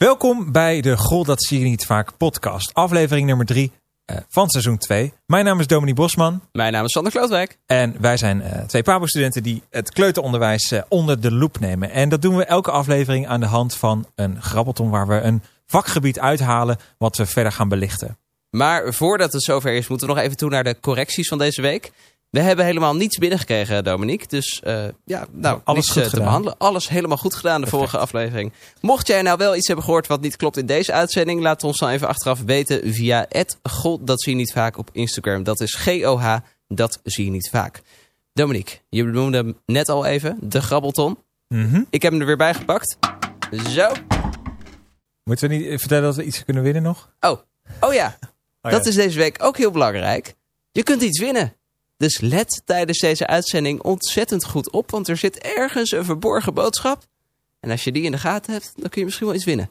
Welkom bij de Goal dat zie je niet vaak podcast, aflevering nummer 3 van seizoen 2. Mijn naam is Dominique Bosman. Mijn naam is Sander Klootwijk. En wij zijn uh, twee PABO-studenten die het kleuteronderwijs uh, onder de loep nemen. En dat doen we elke aflevering aan de hand van een grabbelton waar we een vakgebied uithalen wat we verder gaan belichten. Maar voordat het zover is, moeten we nog even toe naar de correcties van deze week. We hebben helemaal niets binnengekregen, Dominique. Dus uh, ja, nou, alles goed te behandelen. Alles helemaal goed gedaan de vorige aflevering. Mocht jij nou wel iets hebben gehoord wat niet klopt in deze uitzending... laat ons dan even achteraf weten via het dat zie je niet vaak op Instagram. Dat is G-O-H, dat zie je niet vaak. Dominique, je noemde hem net al even, de grabbelton. Mm -hmm. Ik heb hem er weer bij gepakt. Zo. Moeten we niet vertellen dat we iets kunnen winnen nog? Oh, oh ja. Oh, dat is deze week ook heel belangrijk. Je kunt iets winnen. Dus let tijdens deze uitzending ontzettend goed op, want er zit ergens een verborgen boodschap. En als je die in de gaten hebt, dan kun je misschien wel iets winnen.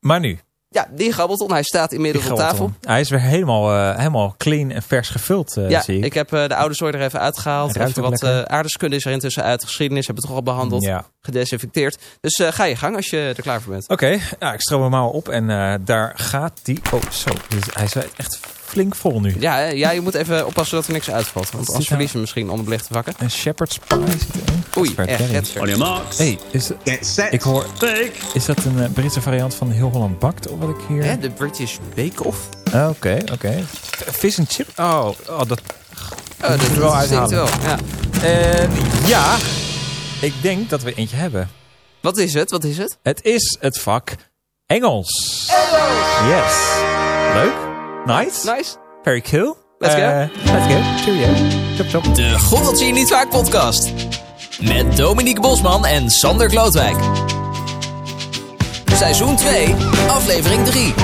Maar nu? Ja, die grabbelton. Hij staat inmiddels op tafel. Hij is weer helemaal, uh, helemaal clean en vers gevuld, uh, ja, zie ik. ik heb uh, de oude zooi er even uitgehaald. Even wat aardeskunde is er intussen uit. Geschiedenis hebben we toch al behandeld. Ja. Gedesinfecteerd. Dus ga je gang als je er klaar voor bent. Oké, okay. ja, ik stroom hem maar op en daar gaat die... Oh, zo. Dus hij is echt flink vol nu. Ja, ja, je moet even oppassen dat er niks uitvalt. Want anders verliezen we misschien onderbelichte vakken. Een shepherd's pie zit erin. Oei, echt. On your marks. Hey, is, ik hoor... Is dat een uh, Britse variant van Heel Holland Bakt? Of wat ik hier... Ja, de British Bake Off. Oké, oké. Okay. Vis en chip? Oh, oh dat... Oh, dat, dat wel uithalen. wel, ja. En ja, ik denk dat we eentje hebben. Wat is het? Wat is het? Het is het vak Engels. Engels! Yes. Leuk. Nice. Nice. Very cool. Let's go. Uh, let's go. Cheerio. Chop chop. De God dat zie je niet vaak podcast. Met Dominique Bosman en Sander Klootwijk. Seizoen 2, aflevering 3.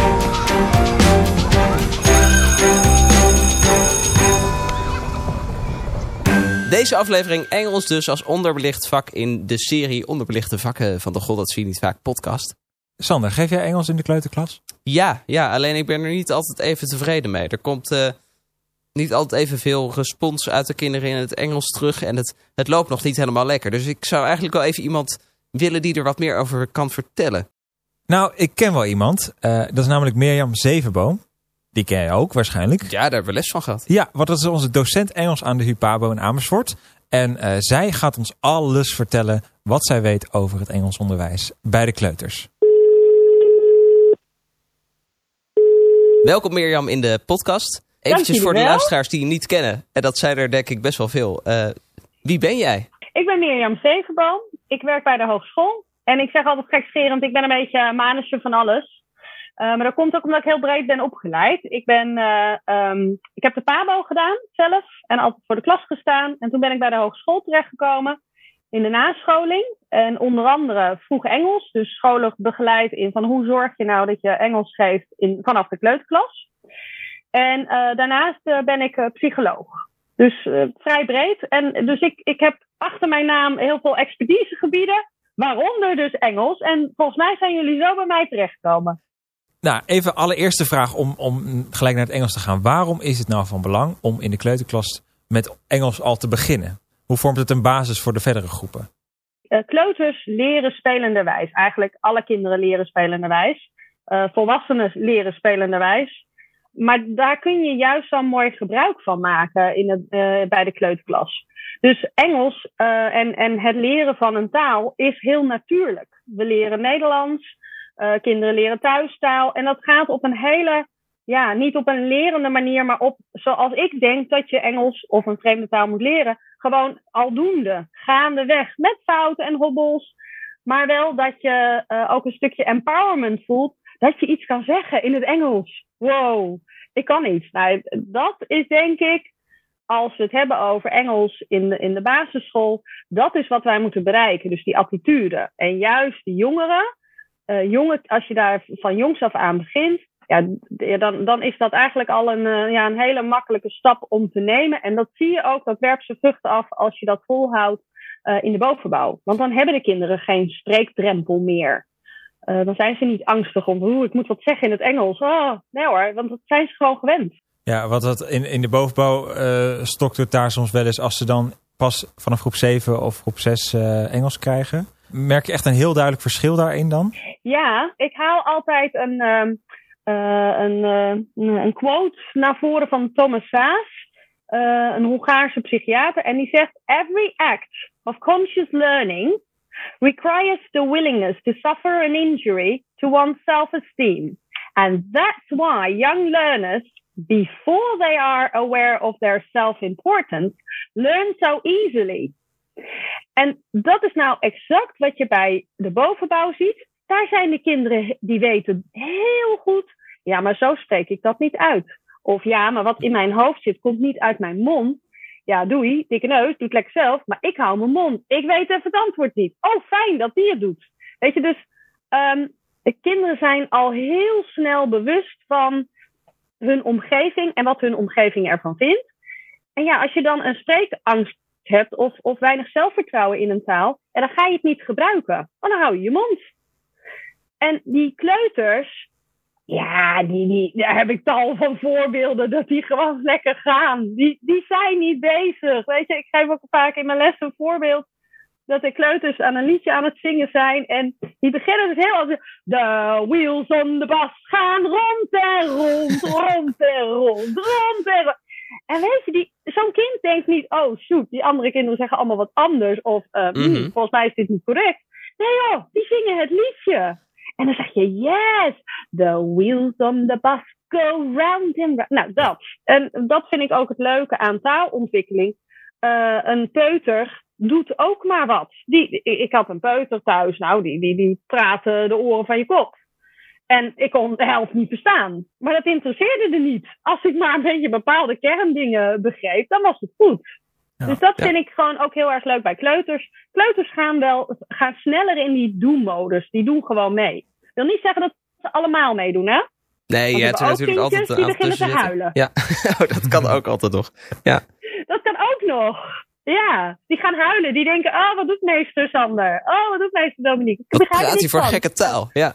Deze aflevering Engels dus als onderbelicht vak in de serie Onderbelichte Vakken van de God dat zie je niet vaak podcast. Sander, geef jij Engels in de kleuterklas? Ja, ja, alleen ik ben er niet altijd even tevreden mee. Er komt uh, niet altijd evenveel respons uit de kinderen in het Engels terug. En het, het loopt nog niet helemaal lekker. Dus ik zou eigenlijk wel even iemand willen die er wat meer over kan vertellen. Nou, ik ken wel iemand. Uh, dat is namelijk Mirjam Zevenboom. Die ken je ook waarschijnlijk. Ja, daar hebben we les van gehad. Ja, want dat is onze docent Engels aan de HUPABO in Amersfoort. En uh, zij gaat ons alles vertellen wat zij weet over het Engels onderwijs bij de kleuters. Welkom Mirjam in de podcast. Eventjes voor de luisteraars die je niet kennen. En dat zijn er denk ik best wel veel. Uh, wie ben jij? Ik ben Mirjam Zevenboom. Ik werk bij de hogeschool. En ik zeg altijd gekscherend, ik ben een beetje manusje van alles. Uh, maar dat komt ook omdat ik heel breed ben opgeleid. Ik, ben, uh, um, ik heb de PABO gedaan zelf en altijd voor de klas gestaan. En toen ben ik bij de hogeschool terechtgekomen in de nascholing. En onder andere vroeg Engels, dus scholen begeleid in van hoe zorg je nou dat je Engels geeft in, vanaf de kleuterklas. En uh, daarnaast ben ik psycholoog. Dus vrij breed. En dus ik, ik heb achter mijn naam heel veel expertisegebieden, waaronder dus Engels. En volgens mij zijn jullie zo bij mij terechtgekomen. Nou, even allereerste vraag om, om gelijk naar het Engels te gaan. Waarom is het nou van belang om in de kleuterklas met Engels al te beginnen? Hoe vormt het een basis voor de verdere groepen? Uh, kleuters leren spelenderwijs. Eigenlijk alle kinderen leren spelenderwijs. Uh, volwassenen leren spelenderwijs. Maar daar kun je juist wel mooi gebruik van maken in het, uh, bij de kleuterklas. Dus Engels en, en het leren van een taal is heel natuurlijk. We leren Nederlands, kinderen leren thuistaal. En dat gaat op een hele ja, niet op een lerende manier, maar op zoals ik denk dat je Engels of een vreemde taal moet leren. Gewoon aldoende, gaandeweg, met fouten en hobbels. Maar wel dat je uh, ook een stukje empowerment voelt. Dat je iets kan zeggen in het Engels. Wow, ik kan iets. Nou, dat is denk ik, als we het hebben over Engels in de, in de basisschool, dat is wat wij moeten bereiken. Dus die attitude. En juist de jongeren, uh, als je daar van jongs af aan begint, ja, dan, dan is dat eigenlijk al een, uh, ja, een hele makkelijke stap om te nemen. En dat zie je ook, dat werpt zijn vruchten af als je dat volhoudt uh, in de bovenbouw. Want dan hebben de kinderen geen spreekdrempel meer. Dan zijn ze niet angstig om, hoe ik moet wat zeggen in het Engels. Oh, nee hoor, want dat zijn ze gewoon gewend. Ja, wat dat in, in de bovenbouw stokt het daar soms wel eens als ze dan pas vanaf groep 7 of groep 6 Engels krijgen. Merk je echt een heel duidelijk verschil daarin dan? Ja, ik haal altijd een, uh, een, uh, een quote naar voren van Thomas Saas, uh, een Hongaarse psychiater. En die zegt: Every act of conscious learning requires the willingness to suffer an injury to one's self-esteem. And that's why young learners before they are aware of their self-importance, learn so easily. En dat is nou exact wat je bij de bovenbouw ziet. Daar zijn de kinderen die weten heel goed, ja, maar zo spreek ik dat niet uit. Of ja, maar wat in mijn hoofd zit, komt niet uit mijn mond. Ja, doei, dikke neus, doe het lekker zelf, maar ik hou mijn mond. Ik weet even het antwoord niet. Oh, fijn dat die het doet. Weet je, dus um, de kinderen zijn al heel snel bewust van hun omgeving en wat hun omgeving ervan vindt. En ja, als je dan een spreekangst hebt of, of weinig zelfvertrouwen in een taal, en dan ga je het niet gebruiken. Want dan hou je je mond. En die kleuters, ja, die, die, daar heb ik tal van voorbeelden dat die gewoon lekker gaan. Die, die zijn niet bezig. Weet je, ik geef ook vaak in mijn les een voorbeeld dat de kleuters aan een liedje aan het zingen zijn. En die beginnen dus heel als The wheels on the bus gaan rond en rond, rond en rond, rond en rond. En weet je, zo'n kind denkt niet, oh shoot, die andere kinderen zeggen allemaal wat anders. Of uh, volgens mij is dit niet correct. Nee joh, die zingen het liedje. En dan zeg je, yes, the wheels on the bus go round and round. Nou, dat. En dat vind ik ook het leuke aan taalontwikkeling. Uh, een peuter doet ook maar wat. Die, ik had een peuter thuis, nou, die, die, die praatte de oren van je kop. En ik kon de helft niet verstaan. Maar dat interesseerde er niet. Als ik maar een beetje bepaalde kerndingen begreep, dan was het goed. dus dat vind ik gewoon ook heel erg leuk bij kleuters. Kleuters gaan wel gaan sneller in die doen-modus. Die doen gewoon mee. Ik wil niet zeggen dat ze allemaal meedoen, hè? Nee, je hebt er natuurlijk altijd die beginnen te huilen. Ja, oh, dat kan ook altijd nog. Ja. Dat kan ook nog. Ja, die gaan huilen. Die denken, oh, wat doet meester Sander? Oh, wat doet meester Dominique? Ik wat praat hij voor gekke taal? Ja.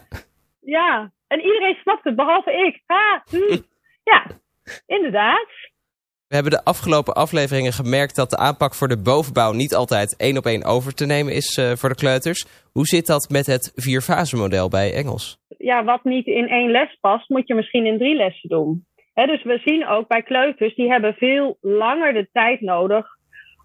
Ja, en iedereen snapt het, behalve ik. Ha, hm. Ja, inderdaad. We hebben de afgelopen afleveringen gemerkt dat de aanpak voor de bovenbouw niet altijd één op één over te nemen is uh, voor de kleuters. Hoe zit dat met het vierfase model bij Engels? Ja, wat niet in één les past, moet je misschien in drie lessen doen. He, dus we zien ook bij kleuters, die hebben veel langer de tijd nodig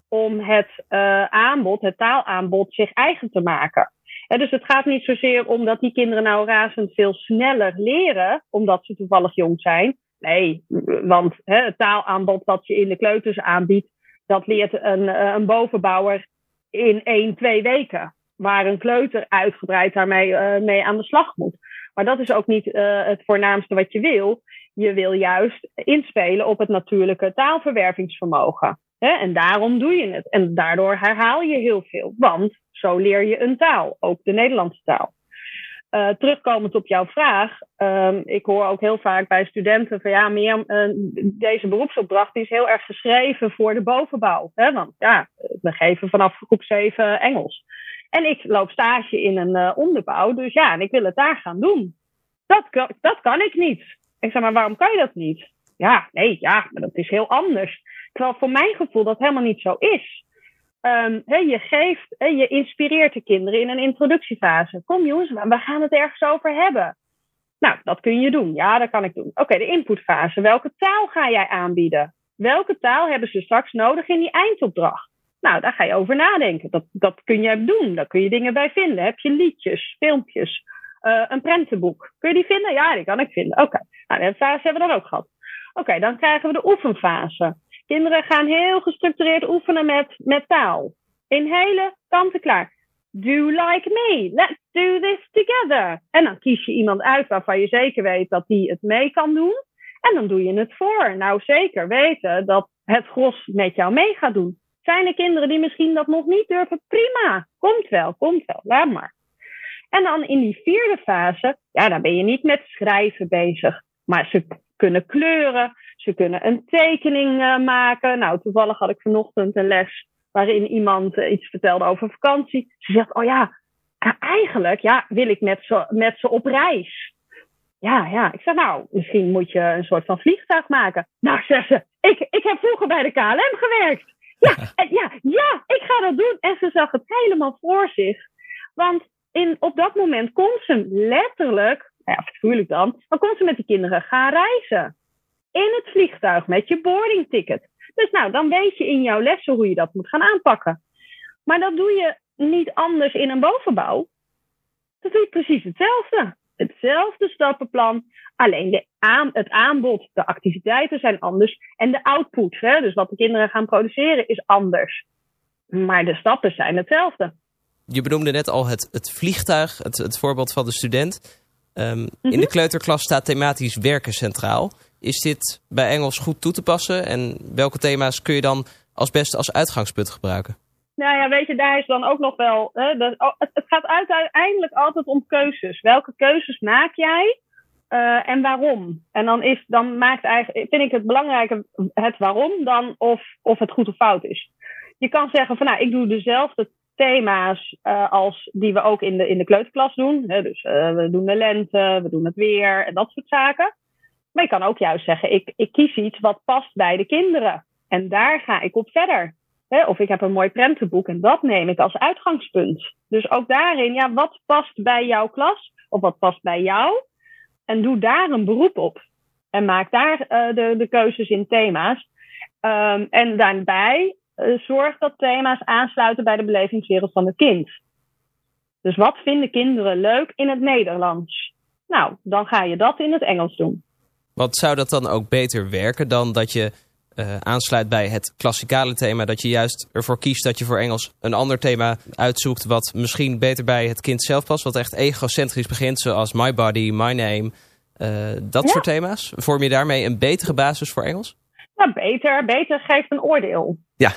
om het uh, aanbod, het taalaanbod, zich eigen te maken. Dus het gaat niet zozeer om dat die kinderen nou razend veel sneller leren, omdat ze toevallig jong zijn. Nee, want het taalaanbod dat je in de kleuters aanbiedt, dat leert een, eh, een bovenbouwer in één, twee weken. Waar een kleuter uitgebreid daarmee uh, mee aan de slag moet. Maar dat is ook niet uh, het voornaamste wat je wil. Je wil juist inspelen op het natuurlijke taalverwervingsvermogen. En daarom doe je het. En daardoor herhaal je heel veel. Want zo leer je een taal, ook de Nederlandse taal. Uh, terugkomend op jouw vraag, um, ik hoor ook heel vaak bij studenten van ja, meer, uh, deze beroepsopdracht is heel erg geschreven voor de bovenbouw. Hè? Want ja, we geven vanaf groep 7 Engels. En ik loop stage in een uh, onderbouw, dus ja, en ik wil het daar gaan doen. Dat, dat kan ik niet. Ik zeg maar, waarom kan je dat niet? Ja, nee, ja, maar dat is heel anders. Terwijl voor mijn gevoel dat helemaal niet zo is. Um, je geeft, je inspireert de kinderen in een introductiefase. Kom jongens, we gaan het ergens over hebben. Nou, dat kun je doen. Ja, dat kan ik doen. Oké, de inputfase. Welke taal ga jij aanbieden? Welke taal hebben ze straks nodig in die eindopdracht? Nou, daar ga je over nadenken. Dat, dat kun je doen. Daar kun je dingen bij vinden. Heb je liedjes, filmpjes, uh, een prentenboek. Kun je die vinden? Ja, die kan ik vinden. Oké, nou, de fase hebben we dan ook gehad. Oké, dan krijgen we de oefenfase. Kinderen gaan heel gestructureerd oefenen met, met taal. In hele kanten klaar. Do like me. Let's do this together. En dan kies je iemand uit waarvan je zeker weet dat die het mee kan doen. En dan doe je het voor. Nou, zeker weten dat het gros met jou mee gaat doen. Zijn er kinderen die misschien dat nog niet durven? Prima. Komt wel, komt wel. Laat maar. En dan in die vierde fase, ja, dan ben je niet met schrijven bezig. Maar ze kunnen kleuren, ze kunnen een tekening uh, maken. Nou, toevallig had ik vanochtend een les waarin iemand uh, iets vertelde over vakantie. Ze zegt, oh ja, eigenlijk ja, wil ik met ze, met ze op reis. Ja, ja. Ik zeg, nou, misschien moet je een soort van vliegtuig maken. Nou, zegt ze, ik, ik heb vroeger bij de KLM gewerkt. Ja, en, ja, ja, ik ga dat doen. En ze zag het helemaal voor zich Want in, op dat moment kon ze letterlijk, nou ja, figuurlijk dan, dan kon ze met die kinderen gaan reizen. In het vliegtuig met je boardingticket. Dus nou, dan weet je in jouw lessen hoe je dat moet gaan aanpakken. Maar dat doe je niet anders in een bovenbouw. Dat doe je precies hetzelfde. Hetzelfde stappenplan. Alleen de aan, het aanbod, de activiteiten zijn anders. En de output, hè, dus wat de kinderen gaan produceren, is anders. Maar de stappen zijn hetzelfde. Je benoemde net al het, het vliegtuig, het, het voorbeeld van de student. Ehm, in de mhm. kleuterklas staat thematisch werken centraal. Is dit bij Engels goed toe te passen? En welke thema's kun je dan als beste als uitgangspunt gebruiken? Nou ja, weet je, daar is dan ook nog wel. Hè, oh, het, het, gaat uiteindelijk altijd om keuzes. Welke keuzes maak jij uh, en waarom? En dan, is, dan maakt eigenlijk, vind ik het belangrijker het waarom dan of, of het goed of fout is. Je kan zeggen van nou, ik doe dezelfde thema's uh, als die we ook in de, in de kleuterklas doen. Hè, dus uh, we doen de lente, we doen het weer en dat soort zaken. Maar je kan ook juist zeggen, ik, ik kies iets wat past bij de kinderen. En daar ga ik op verder. Of ik heb een mooi prentenboek en dat neem ik als uitgangspunt. Dus ook daarin, ja, wat past bij jouw klas? Of wat past bij jou? En doe daar een beroep op. En maak daar uh, de, de keuzes in thema's. Um, en daarbij zorg dat thema's aansluiten bij de belevingswereld van het kind. Dus wat vinden kinderen leuk in het Nederlands? Nou, dan ga je dat in het Engels doen. Wat zou dat dan ook beter werken dan dat je uh, aansluit bij het klassikale thema. Dat je juist ervoor kiest dat je voor Engels een ander thema uitzoekt. Wat misschien beter bij het kind zelf past. Wat echt egocentrisch begint. Zoals My Body, My Name. Uh, dat soort thema's. Vorm je daarmee een betere basis voor Engels? Nou, beter. Beter geeft een oordeel. Ja.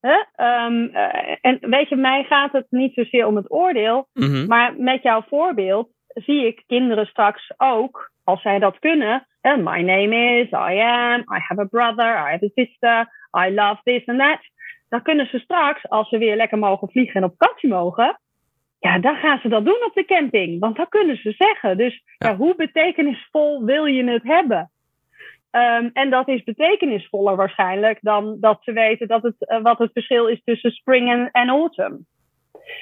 Huh? Um, uh, en weet je, mij gaat het niet zozeer om het oordeel. Mm -hmm. Maar met jouw voorbeeld zie ik kinderen straks ook, als zij dat kunnen, my name is, I am, I have a brother, I have a sister, I love this and that. Dan kunnen ze straks, als ze weer lekker mogen vliegen en op vakantie mogen, ja, dan gaan ze dat doen op de camping. Want dat kunnen ze zeggen. Dus ja. hoe betekenisvol wil je het hebben? Um, en dat is betekenisvoller waarschijnlijk dan dat ze weten dat het, uh, wat het verschil is tussen spring en, en autumn.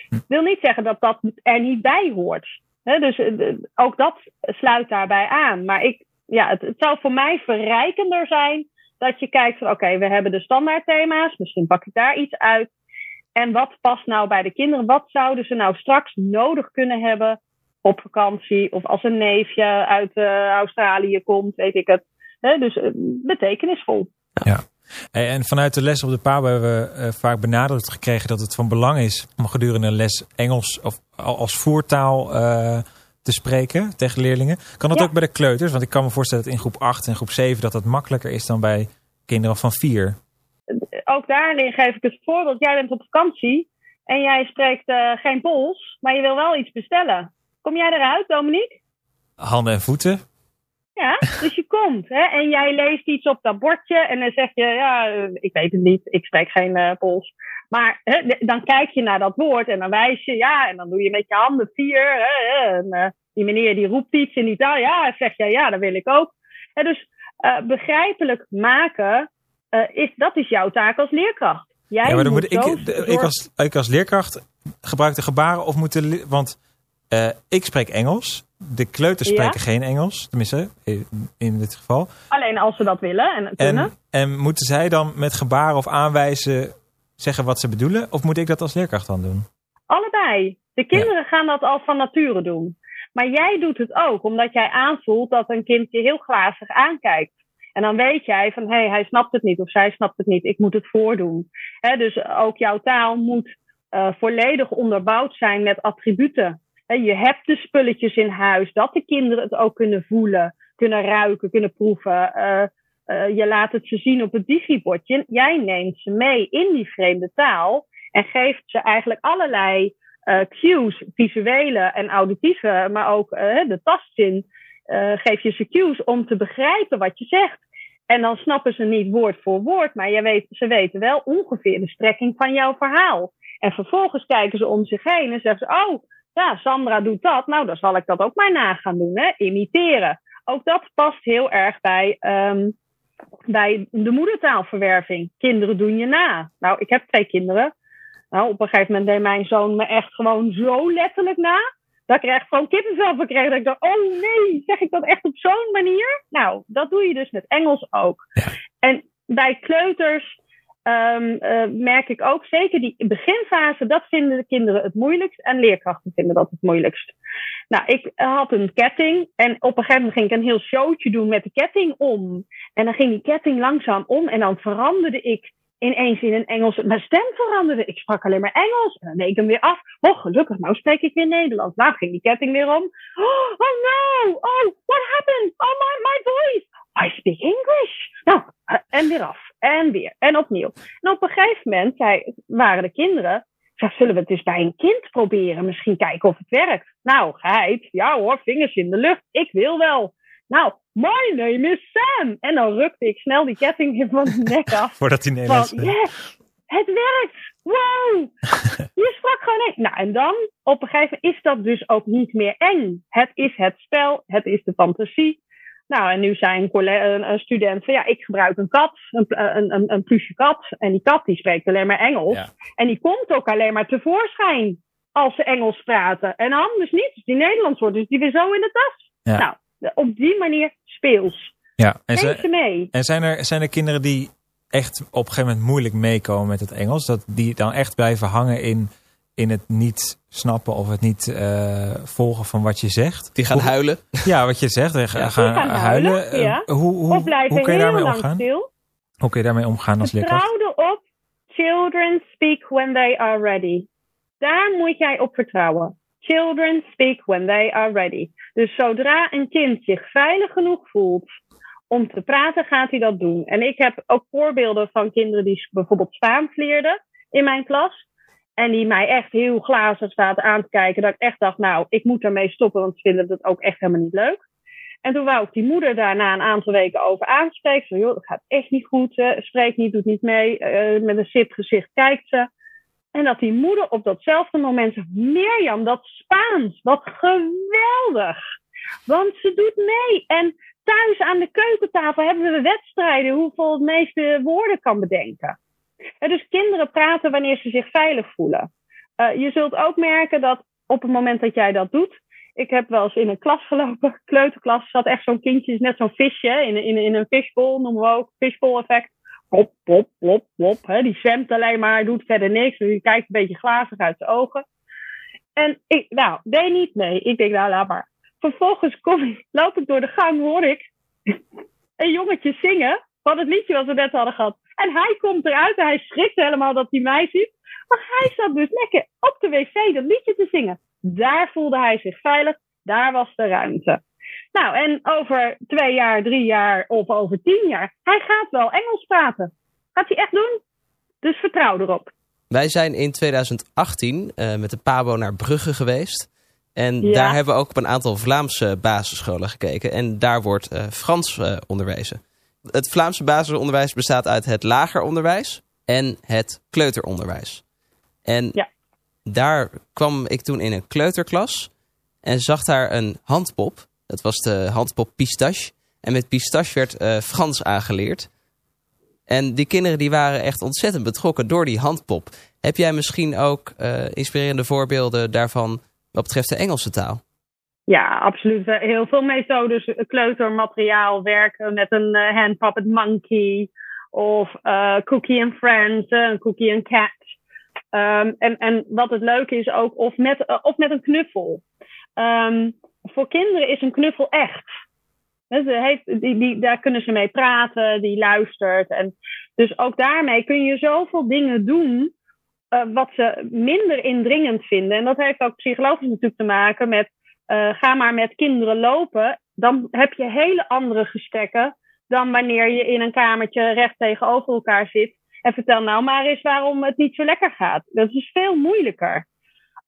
Hm. wil niet zeggen dat dat er niet bij hoort. He, dus uh, ook dat sluit daarbij aan. Maar ik, ja, het, het, zou voor mij verrijkender zijn dat je kijkt van oké, we hebben de standaard thema's, misschien pak ik daar iets uit. En wat past nou bij de kinderen? Wat zouden ze nou straks nodig kunnen hebben op vakantie? Of als een neefje uit uh, Australië komt, weet ik het. He, dus uh, betekenisvol. Ja. En vanuit de les op de PABO hebben we uh, vaak benadrukt gekregen dat het van belang is om gedurende een les Engels of als voertaal te spreken tegen leerlingen. Kan dat ook bij de kleuters? Want ik kan me voorstellen dat in groep 8 en groep 7 dat dat makkelijker is dan bij kinderen van 4. Ook daarin geef ik het voorbeeld. Jij bent op vakantie en jij spreekt uh, geen Pools, maar je wil wel iets bestellen. Kom jij eruit, Dominique? Handen en voeten. Ja, dus je komt hè, en jij leest iets op dat bordje en dan zeg je, ja, ik weet het niet, ik spreek geen uh, Pools. Maar hè, dan kijk je naar dat woord en dan wijs je, ja, en dan doe je met je handen vier. Hè, en uh, die meneer die roept iets in Italië, ja, zeg je, ja, dat wil ik ook. Dus uh, begrijpelijk maken, is, dat is jouw taak als leerkracht. Jij ja, maar dan moet ik, ik, als, ik als leerkracht gebruik de gebaren of moeten, want ik spreek Engels de kleuters spreken geen Engels, tenminste in dit geval. Alleen als ze dat willen en kunnen. En, en, moeten zij dan met gebaren of aanwijzen zeggen wat ze bedoelen? Of moet ik dat als leerkracht dan doen? Allebei. De kinderen gaan dat al van nature doen. Maar jij doet het ook, omdat jij aanvoelt dat een kind je heel glazig aankijkt. En dan weet jij van, hé, hey, hij snapt het niet of zij snapt het niet, ik moet het voordoen. dus ook jouw taal moet uh, volledig onderbouwd zijn met attributen je hebt de spulletjes in huis, dat de kinderen het ook kunnen voelen, kunnen ruiken, kunnen proeven. Uh, uh, je laat het ze zien op het digibordje. Jij neemt ze mee in die vreemde taal en geeft ze eigenlijk allerlei uh, cues, visuele en auditieve, maar ook de tastzin. geef je ze cues om te begrijpen wat je zegt. En dan snappen ze niet woord voor woord, maar je weet, ze weten wel ongeveer de strekking van jouw verhaal. En vervolgens kijken ze om zich heen en zeggen ze: Oh, ja, Sandra doet dat. Nou, dan zal ik dat ook maar na gaan doen, hè? imiteren. Ook dat past heel erg bij, um, bij de moedertaalverwerving. Kinderen doen je na. Nou, ik heb twee kinderen. Nou, op een gegeven moment deed mijn zoon me echt gewoon zo letterlijk na. Dat ik er echt gewoon kippenvel van kreeg. Dat ik dacht, oh nee, zeg ik dat echt op zo'n manier? Nou, dat doe je dus met Engels ook. En bij kleuters um, merk ik ook zeker die beginfase, dat vinden de kinderen het moeilijkst. En leerkrachten vinden dat het moeilijkst. Nou, ik had een ketting en op een gegeven moment ging ik een heel showtje doen met de ketting om. En dan ging die ketting langzaam om en dan veranderde ik ineens in een Engels. Mijn stem veranderde. Ik sprak alleen maar Engels. En dan deed ik hem weer af. Oh, gelukkig, nou spreek ik weer Nederlands. Nou ging die ketting weer om. Oh, oh no! Oh, what happened? Oh, my, my voice! I speak English. Nou, eh, en weer af. En weer. En opnieuw. En op een gegeven moment zei, waren de kinderen. Zeg, zullen we het eens bij een kind proberen? Misschien kijken of het werkt. Nou, geheid. Ja hoor, vingers in de lucht. Ik wil wel. Nou, my name is Sam. En dan rukte ik snel die ketting van de nek af. Voordat hij Nederlands van, yes, het werkt. Wow. Je sprak gewoon eng. Nou, en dan op een gegeven moment is dat dus ook niet meer eng. Het is het spel. Het is de fantasie. Nou, en nu zijn een, een student van ja, ik gebruik een kat, een, een, een, een plusje kat. En die kat die spreekt alleen maar Engels. En die komt ook alleen maar tevoorschijn als ze Engels praten. En anders niet. Dus die Nederlands wordt, dus die weer zo in de tas. Nou, op die manier speels. Ja, en, ze, mee. en zijn, er, zijn er kinderen die echt op een gegeven moment moeilijk meekomen met het Engels? Dat die dan echt blijven hangen in in het niet snappen of het niet uh, volgen van wat je zegt. Die gaan huilen. Ja, wat je zegt. Ja, gaan, gaan huilen. huilen. Ja. Uh, hoe, hoe, of blijven hoe kun je daarmee omgaan? Stil. Hoe kun je daarmee omgaan als leerkracht? Vertrouw erop. Children speak when they are ready. Daar moet jij op vertrouwen. Children speak when they are ready. Dus zodra een kind zich veilig genoeg voelt om te praten, gaat hij dat doen. En ik heb ook voorbeelden van kinderen die bijvoorbeeld Spaans leerden in mijn klas. En die mij echt heel glazig zaten aan te kijken. Dat ik echt dacht, nou, ik moet ermee stoppen, want ze vinden het ook echt helemaal niet leuk. En toen wou ik die moeder daarna een aantal weken over aanspreken. Zo, joh, dat gaat echt niet goed. Uh, spreekt niet, doet niet mee. Uh, met een zit gezicht kijkt ze. En dat die moeder op datzelfde moment zegt: Mirjam, dat Spaans, wat geweldig. Want ze doet mee. En thuis aan de keukentafel hebben we wedstrijden hoeveel het meeste woorden kan bedenken dus kinderen praten wanneer ze zich veilig voelen. Uh, je zult ook merken dat op het moment dat jij dat doet. Ik heb wel eens in een klas gelopen, kleuterklas, zat echt zo'n kindje, net zo'n visje in, in, in een fishbowl, noemen we ook, fishbowl effect. Plop, plop, plop, plop. Die zwemt alleen maar, doet verder niks. Dus die kijkt een beetje glazig uit zijn ogen. En ik, nou, deed niet mee. Ik denk, nou, laat maar. Vervolgens kom ik, loop ik door de gang, hoor ik een jongetje zingen van het liedje wat we net hadden gehad. En hij komt eruit en hij schrikt helemaal dat hij mij ziet. Maar hij zat dus lekker op de wc dat liedje te zingen. Daar voelde hij zich veilig. Daar was de ruimte. Nou, en over twee jaar, drie jaar of over tien jaar, hij gaat wel Engels praten. Gaat hij echt doen? Dus vertrouw erop. Wij zijn in 2018 uh, eh, met de PABO naar Brugge geweest. En daar hebben we ook op een aantal Vlaamse basisscholen gekeken. En daar wordt uh, Frans uh, onderwezen. Het Vlaamse basisonderwijs bestaat uit het lager onderwijs en het kleuteronderwijs. En ja. daar kwam ik toen in een kleuterklas en zag daar een handpop. Dat was de handpop Pistache. En met Pistache werd uh, Frans aangeleerd. En die kinderen die waren echt ontzettend betrokken door die handpop. Heb jij misschien ook uh, inspirerende voorbeelden daarvan wat betreft de Engelse taal? Ja, absoluut. Heel veel methodes. Kleutermateriaal werken met een uh, hand puppet monkey. Of Cookie and Friends, een Cookie and Cat. Um, en, en wat het leuke is ook, of met, of met een knuffel. Um, voor kinderen is een knuffel echt. Heeft, die, die, daar kunnen ze mee praten, die luistert. En dus ook daarmee kun je zoveel dingen doen wat ze minder indringend vinden. En dat heeft ook psychologisch natuurlijk te maken met uh, ga maar met kinderen lopen, dan heb je hele andere gesprekken dan wanneer je in een kamertje recht tegenover elkaar zit. En vertel nou maar eens waarom het niet zo lekker gaat. Dat is veel moeilijker.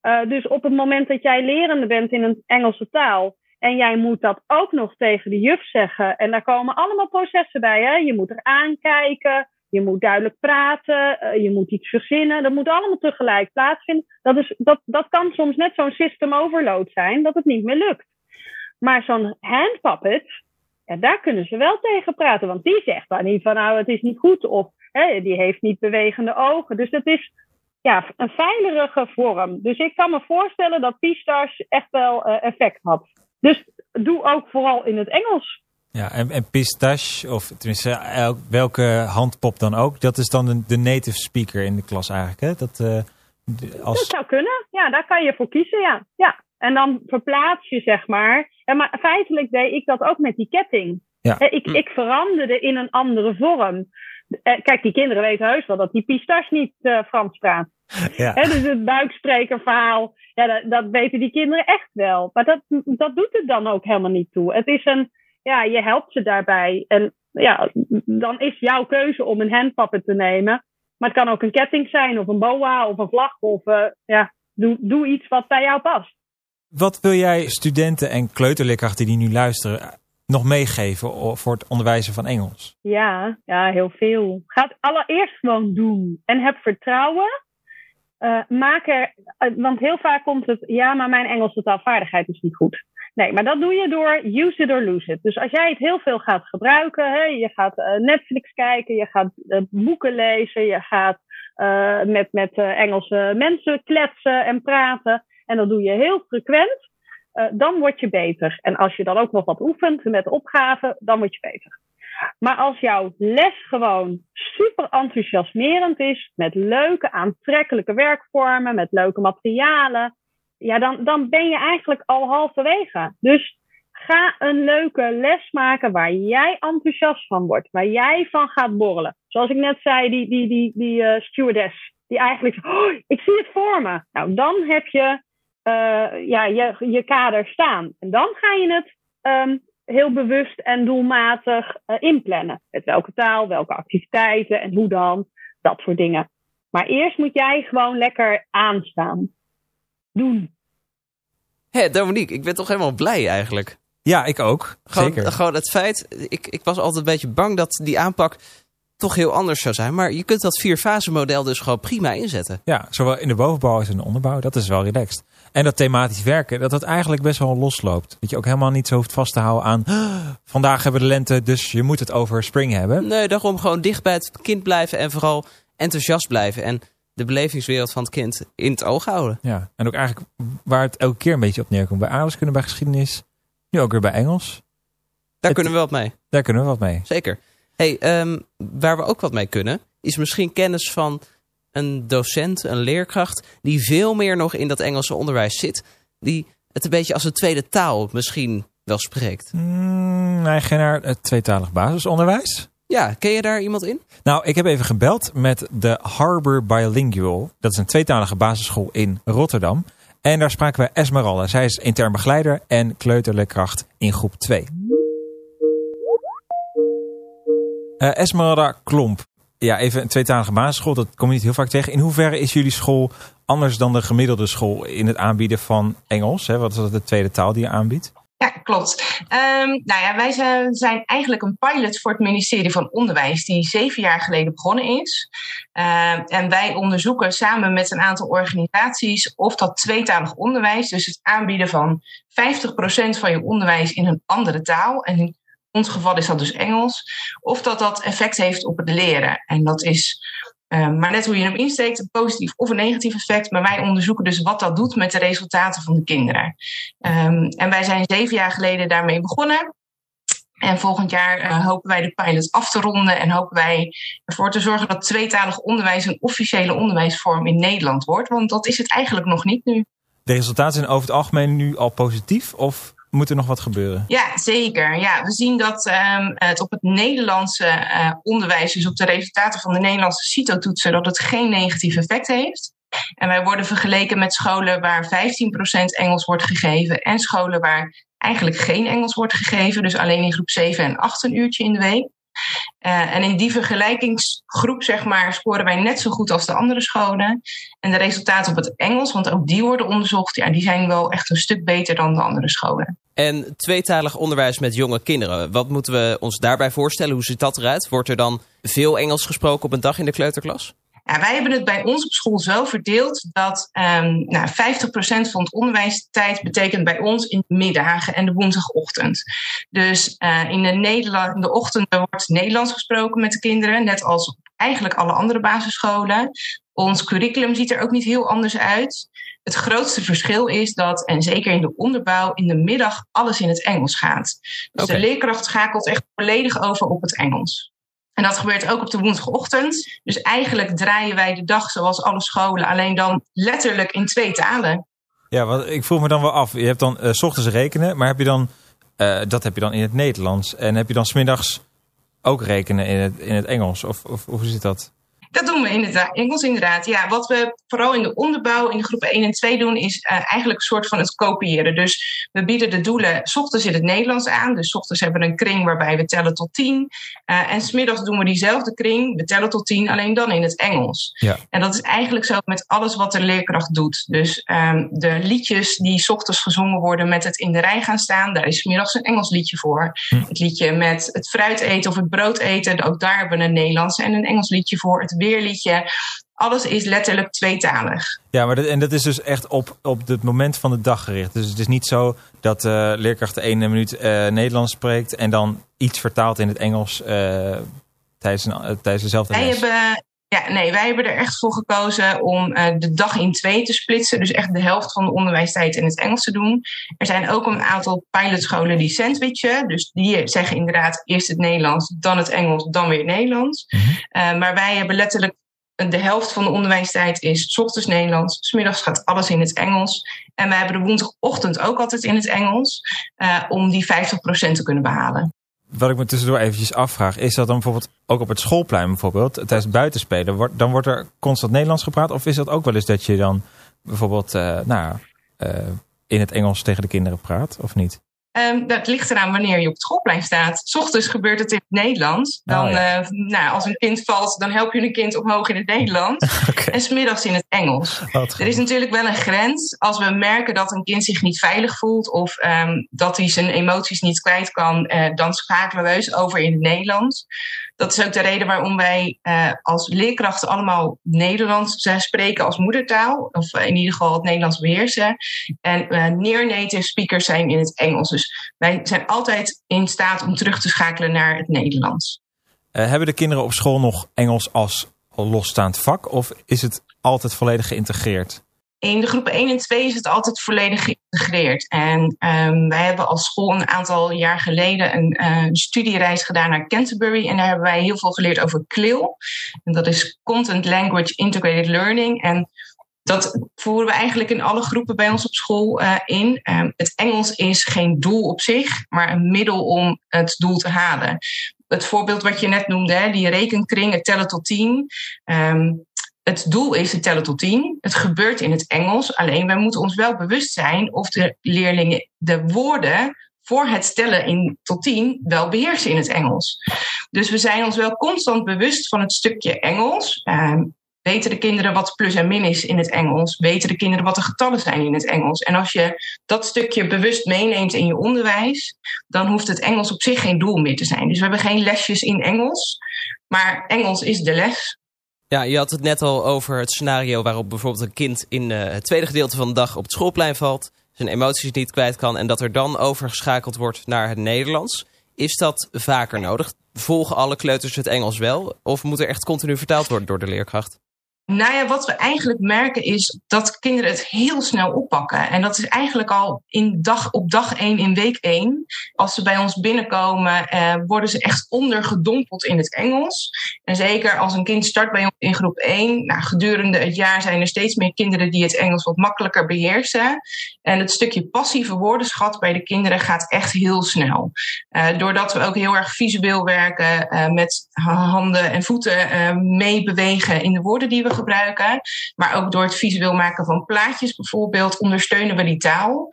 Uh, dus op het moment dat jij lerende bent in een Engelse taal. En jij moet dat ook nog tegen de juf zeggen. En daar komen allemaal processen bij. Hè? Je moet er aankijken. Je moet duidelijk praten, uh, je moet iets verzinnen. Dat moet allemaal tegelijk plaatsvinden. Dat, is, dat, dat kan soms net zo'n system overload zijn, dat het niet meer lukt. Maar zo'n hand puppet, ja, daar kunnen ze wel tegen praten. Want die zegt dan niet van nou, het is niet goed. Of hè, die heeft niet bewegende ogen. Dus dat is ja, een veilige vorm. Dus ik kan me voorstellen dat pistache echt wel effect had. Dus doe ook vooral in het Engels. Ja, en, en pistache, of tenminste welke handpop dan ook, dat is dan de, de native speaker in de klas eigenlijk, hè? Dat, als... dat zou kunnen, ja, daar kan je voor kiezen, ja. ja. En dan verplaats je, zeg maar. En maar feitelijk deed ik dat ook met die ketting. Ja. Ik, ik veranderde in een andere vorm. Kijk, die kinderen weten heus wel dat die pistache niet uh, Frans praat. Ja. dus het buiksprekerverhaal, ja, dat, dat, weten die kinderen echt wel. Maar dat, dat doet het dan ook helemaal niet toe. Het is een, ja, je helpt ze daarbij. En ja, dan is jouw keuze om een handpappen te nemen. Maar het kan ook een ketting zijn, of een boa, of een vlag. Of uh, ja, doe, doe iets wat bij jou past. Wat wil jij studenten en kleuterleerkrachten die nu luisteren nog meegeven voor het onderwijzen van Engels? Ja, ja heel veel. Ga het allereerst gewoon doen. En heb vertrouwen. Uh, maak er, want heel vaak komt het, ja, maar mijn Engelse taalvaardigheid is niet goed. Nee, maar dat doe je door use it or lose it. Dus als jij het heel veel gaat gebruiken, hè, je gaat uh, Netflix kijken, je gaat boeken lezen, je gaat met, met Engelse mensen kletsen en praten. En dat doe je heel frequent dan word je beter. En als je dan ook nog wat oefent met opgaven, dan word je beter. Maar als jouw les gewoon super enthousiasmerend is, met leuke, aantrekkelijke werkvormen, met leuke materialen, ja, dan, dan ben je eigenlijk al halverwege. Dus ga een leuke les maken waar jij enthousiast van wordt, waar jij van gaat borrelen. Zoals ik net zei, die, die, die, die uh, stewardess, die eigenlijk, oh, ik zie het voor me. Nou, dan heb je uh, ja, je, je kader staan. En dan ga je het um, heel bewust en doelmatig uh, inplannen. Met welke taal, welke activiteiten en hoe dan. Dat soort dingen. Maar eerst moet jij gewoon lekker aanstaan. Doen. Hé, Dominique, ik ben toch helemaal blij eigenlijk. Ja, ik ook. Gewoon, Zeker. Gewoon het feit, ik, ik was altijd een beetje bang dat die aanpak toch heel anders zou zijn. Maar je kunt dat vier-fase model dus gewoon prima inzetten. Ja, zowel in de bovenbouw als in de onderbouw. Dat is wel relaxed. En dat thematisch werken, dat het eigenlijk best wel losloopt. Dat je ook helemaal niet zo hoeft vast te houden aan... vandaag hebben we de lente, dus je moet het over spring hebben. Nee, daarom gewoon dicht bij het kind blijven en vooral enthousiast blijven. En de belevingswereld van het kind in het oog houden. Ja, en ook eigenlijk waar het elke keer een beetje op neerkomt. Bij kunnen bij geschiedenis, nu ook weer bij Engels. Daar kunnen we wat mee. Daar kunnen we wat mee. Zeker. Hey, um, waar we ook wat mee kunnen, is misschien kennis van een docent, een leerkracht, die veel meer nog in dat Engelse onderwijs zit. Die het een beetje als een tweede taal misschien wel spreekt. Mm, nee, geen naar het tweetalig basisonderwijs. Ja, ken je daar iemand in? Nou, ik heb even gebeld met de Harbor Bilingual. Dat is een tweetalige basisschool in Rotterdam. En daar spraken we Esmeralda. Zij is intern begeleider en kleuterleerkracht in groep 2. Uh, Esmeralda Klomp. Ja, even een tweetalige basisschool, dat kom je niet heel vaak tegen. In hoeverre is jullie school anders dan de gemiddelde school in het aanbieden van Engels? Hè? Wat is dat de tweede taal die je aanbiedt? Ja, klopt. Um, nou ja, wij zijn, eigenlijk een pilot voor het ministerie van Onderwijs, die zeven jaar geleden begonnen is. Uh, en wij onderzoeken samen met een aantal organisaties of dat tweetalig onderwijs, dus het aanbieden van 50% van je onderwijs in een andere taal. En ons geval is dat dus Engels. Of dat dat effect heeft op het leren. En dat is uh, maar net hoe je hem insteekt, een positief of een negatief effect. Maar wij onderzoeken dus wat dat doet met de resultaten van de kinderen. Um, en wij zijn zeven jaar geleden daarmee begonnen. En volgend jaar uh, hopen wij de pilot af te ronden en hopen wij ervoor te zorgen dat tweetalig onderwijs een officiële onderwijsvorm in Nederland wordt. Want dat is het eigenlijk nog niet nu. De resultaten zijn over het algemeen nu al positief? Of moet er nog wat gebeuren? Ja, zeker. Ja, we zien dat um, het op het Nederlandse uh, onderwijs, dus op de resultaten van de Nederlandse CITO-toetsen, dat het geen negatief effect heeft. En wij worden vergeleken met scholen waar 15% Engels wordt gegeven en scholen waar eigenlijk geen Engels wordt gegeven, dus alleen in groep 7 en 8 een uurtje in de week. Uh, en in die vergelijkingsgroep, zeg maar, scoren wij net zo goed als de andere scholen. En de resultaten op het Engels, want ook die worden onderzocht, ja, die zijn wel echt een stuk beter dan de andere scholen. En tweetalig onderwijs met jonge kinderen. Wat moeten we ons daarbij voorstellen? Hoe ziet dat eruit? Wordt er dan veel Engels gesproken op een dag in de kleuterklas? Wij hebben het bij ons op school zo verdeeld dat um, nou, 50% van het onderwijstijd betekent bij ons in de middagen en de woensdagochtend. Dus uh, in, de Nederland, in de ochtend wordt Nederlands gesproken met de kinderen, net als eigenlijk alle andere basisscholen. Ons curriculum ziet er ook niet heel anders uit. Het grootste verschil is dat, en zeker in de onderbouw, in de middag alles in het Engels gaat. Dus de leerkracht schakelt echt volledig over op het Engels. En dat gebeurt ook op de woensdagochtend. Dus eigenlijk draaien wij de dag zoals alle scholen, alleen dan letterlijk in twee talen. Ja, want ik vroeg me dan wel af. Je hebt dan uh, s ochtends rekenen, maar heb je dan, uh, dat heb je dan in het Nederlands. En heb je dan smiddags ook rekenen in het, in het Engels? Of, of hoe zit dat? Dat doen we in het Engels inderdaad. Ja, wat we vooral in de onderbouw in de groep 1 en 2 doen, is uh, eigenlijk een soort van het kopiëren. Dus we bieden de doelen s ochtends in het Nederlands aan. Dus s ochtends hebben we een kring waarbij we tellen tot 10. Uh, en smiddags doen we diezelfde kring, we tellen tot 10, alleen dan in het Engels. Ja. En dat is eigenlijk zo met alles wat de leerkracht doet. Dus um, de liedjes die s ochtends gezongen worden met het in de rij gaan staan, daar is smiddags een Engels liedje voor. Hm. Het liedje met het fruit eten of het brood eten, ook daar hebben we een Nederlands en een Engels liedje voor. Het weerliedje. Alles is letterlijk tweetalig. Ja, maar dat, en dat is dus echt op, op het moment van de dag gericht. Dus het is niet zo dat uh, leerkracht de ene minuut uh, Nederlands spreekt en dan iets vertaalt in het Engels uh, tijdens, een, tijdens dezelfde Wij Hebben, ja, nee, wij hebben er echt voor gekozen om de dag in twee te splitsen. Dus echt de helft van de onderwijstijd in het Engels te doen. Er zijn ook een aantal pilotscholen die sandwichen. Dus die zeggen inderdaad eerst het Nederlands, dan het Engels, dan weer Nederlands. Mm -hmm. maar wij hebben letterlijk de helft van de onderwijstijd is s ochtends Nederlands, s middags gaat alles in het Engels. En wij hebben de woensdagochtend ook altijd in het Engels, uh, om die 50% te kunnen behalen. Wat ik me tussendoor eventjes afvraag, is dat dan bijvoorbeeld ook op het schoolplein bijvoorbeeld, tijdens buitenspelen, wordt, dan wordt er constant Nederlands gepraat? Of is dat ook wel eens dat je dan bijvoorbeeld uh, nou, uh, in het Engels tegen de kinderen praat, of niet? Um, dat ligt eraan wanneer je op het schoolplein staat. S ochtends gebeurt het in het Nederlands. Dan, oh, ja. uh, nou, als een kind valt, dan help je een kind omhoog in het Nederlands. okay. En smiddags in het Engels. Er is natuurlijk wel een grens. Als we merken dat een kind zich niet veilig voelt of um, dat hij zijn emoties niet kwijt kan, uh, dan schakelen we heus over in het Nederlands. Dat is ook de reden waarom wij uh, als leerkrachten allemaal Nederlands spreken als moedertaal. Of in ieder geval het Nederlands beheersen. En uh, near-native speakers zijn in het Engels. Dus wij zijn altijd in staat om terug te schakelen naar het Nederlands. Uh, hebben de kinderen op school nog Engels als losstaand vak? Of is het altijd volledig geïntegreerd? In de groepen 1 en 2 is het altijd volledig geïntegreerd. En um, wij hebben als school een aantal jaar geleden een uh, studiereis gedaan naar Canterbury. En daar hebben wij heel veel geleerd over CLIL. En dat is Content Language Integrated Learning. En dat voeren we eigenlijk in alle groepen bij ons op school uh, in. Um, het Engels is geen doel op zich, maar een middel om het doel te halen. Het voorbeeld wat je net noemde, hè, die rekenkring, het tellen tot tien. Um, het doel is het tellen tot tien. Het gebeurt in het Engels. Alleen wij moeten ons wel bewust zijn of de leerlingen de woorden voor het tellen in tot tien wel beheersen in het Engels. Dus we zijn ons wel constant bewust van het stukje Engels. Um, weten de kinderen wat plus en min is in het Engels? Weten de kinderen wat de getallen zijn in het Engels? En als je dat stukje bewust meeneemt in je onderwijs, dan hoeft het Engels op zich geen doel meer te zijn. Dus we hebben geen lesjes in Engels, maar Engels is de les. Ja, je had het net al over het scenario waarop bijvoorbeeld een kind in uh, het tweede gedeelte van de dag op het schoolplein valt, zijn emoties niet kwijt kan en dat er dan overgeschakeld wordt naar het Nederlands. Is dat vaker nodig? Volgen alle kleuters het Engels wel? Of moet er echt continu vertaald worden door de leerkracht? Nou ja, wat we eigenlijk merken is dat kinderen het heel snel oppakken. En dat is eigenlijk al in dag, op dag 1 in week 1. Als ze bij ons binnenkomen, eh, worden ze echt ondergedompeld in het Engels. En zeker als een kind start bij ons in groep 1. Nou, gedurende het jaar zijn er steeds meer kinderen die het Engels wat makkelijker beheersen. En het stukje passieve woordenschat bij de kinderen gaat echt heel snel. Uh, doordat we ook heel erg visueel werken, uh, met handen en voeten uh, meebewegen in de woorden die we gebruiken. Maar ook door het visueel maken van plaatjes bijvoorbeeld ondersteunen we die taal.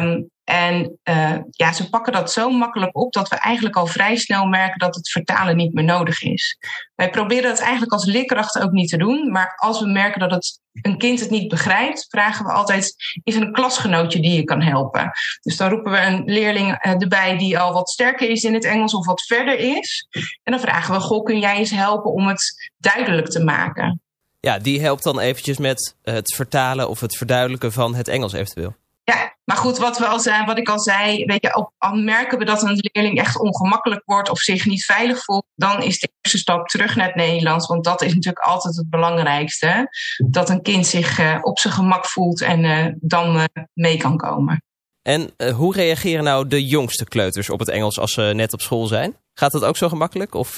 Um, en uh, ja, ze pakken dat zo makkelijk op dat we eigenlijk al vrij snel merken dat het vertalen niet meer nodig is. Wij proberen het eigenlijk als leerkrachten ook niet te doen. Maar als we merken dat het, een kind het niet begrijpt, vragen we altijd: is er een klasgenootje die je kan helpen? Dus dan roepen we een leerling erbij die al wat sterker is in het Engels of wat verder is. En dan vragen we: Goh, kun jij eens helpen om het duidelijk te maken? Ja, die helpt dan eventjes met het vertalen of het verduidelijken van het Engels eventueel. Ja, maar goed, wat, we al zei, wat ik al zei, weet je, al merken we dat een leerling echt ongemakkelijk wordt of zich niet veilig voelt, dan is de eerste stap terug naar het Nederlands. Want dat is natuurlijk altijd het belangrijkste. Dat een kind zich uh, op zijn gemak voelt en uh, dan uh, mee kan komen. En hoe reageren nou de jongste kleuters op het Engels als ze net op school zijn? Gaat dat ook zo gemakkelijk? Of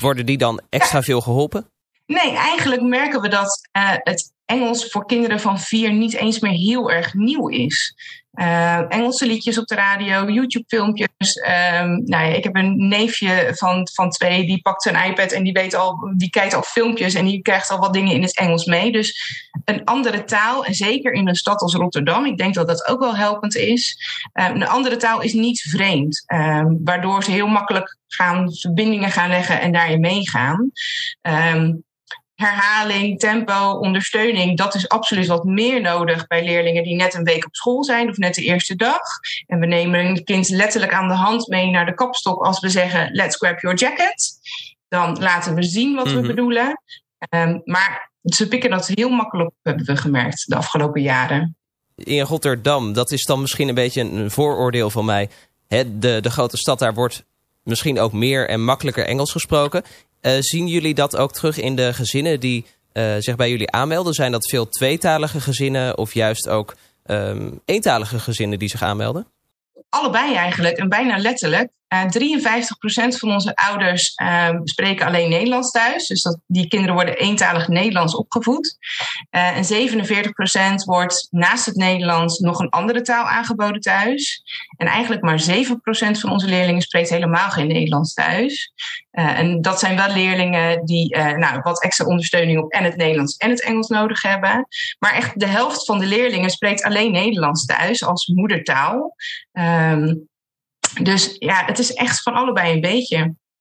worden die dan extra ja. veel geholpen? Nee, eigenlijk merken we dat het Engels voor kinderen van vier niet eens meer heel erg nieuw is. Uh, Engelse liedjes op de radio, YouTube-filmpjes. Um, nou ja, ik heb een neefje van, van twee, die pakt zijn iPad en die, weet al, die kijkt al filmpjes en die krijgt al wat dingen in het Engels mee. Dus een andere taal, en zeker in een stad als Rotterdam, ik denk dat dat ook wel helpend is. Um, een andere taal is niet vreemd, um, waardoor ze heel makkelijk gaan verbindingen gaan leggen en daarin meegaan herhaling, tempo, ondersteuning, dat is absoluut wat meer nodig bij leerlingen die net een week op school zijn of net de eerste dag. En we nemen een kind letterlijk aan de hand mee naar de kapstok als we zeggen: Let's grab your jacket. Dan laten we zien wat we mhm. bedoelen. Um, maar ze pikken dat heel makkelijk op, hebben we gemerkt de afgelopen jaren. In Rotterdam, dat is dan misschien een beetje een vooroordeel van mij. de, de grote stad, daar wordt misschien ook meer en makkelijker Engels gesproken. Uh, zien jullie dat ook terug in de gezinnen die uh, zich bij jullie aanmelden? Zijn dat veel tweetalige gezinnen of juist ook um, eentalige gezinnen die zich aanmelden? Allebei eigenlijk en bijna letterlijk. Uh, eh, 53% van onze ouders uh, spreken alleen Nederlands thuis. Dus dat, die kinderen worden eentalig Nederlands opgevoed. Uh, en 47% wordt naast het Nederlands nog een andere taal aangeboden thuis. En eigenlijk maar 7% van onze leerlingen spreekt helemaal geen Nederlands thuis. Uh, en dat zijn wel leerlingen die nou, wat extra ondersteuning op en het Nederlands en het Engels nodig hebben. Maar echt de helft van de leerlingen spreekt alleen Nederlands thuis als moedertaal. Um, dus ja, het is echt van allebei een beetje.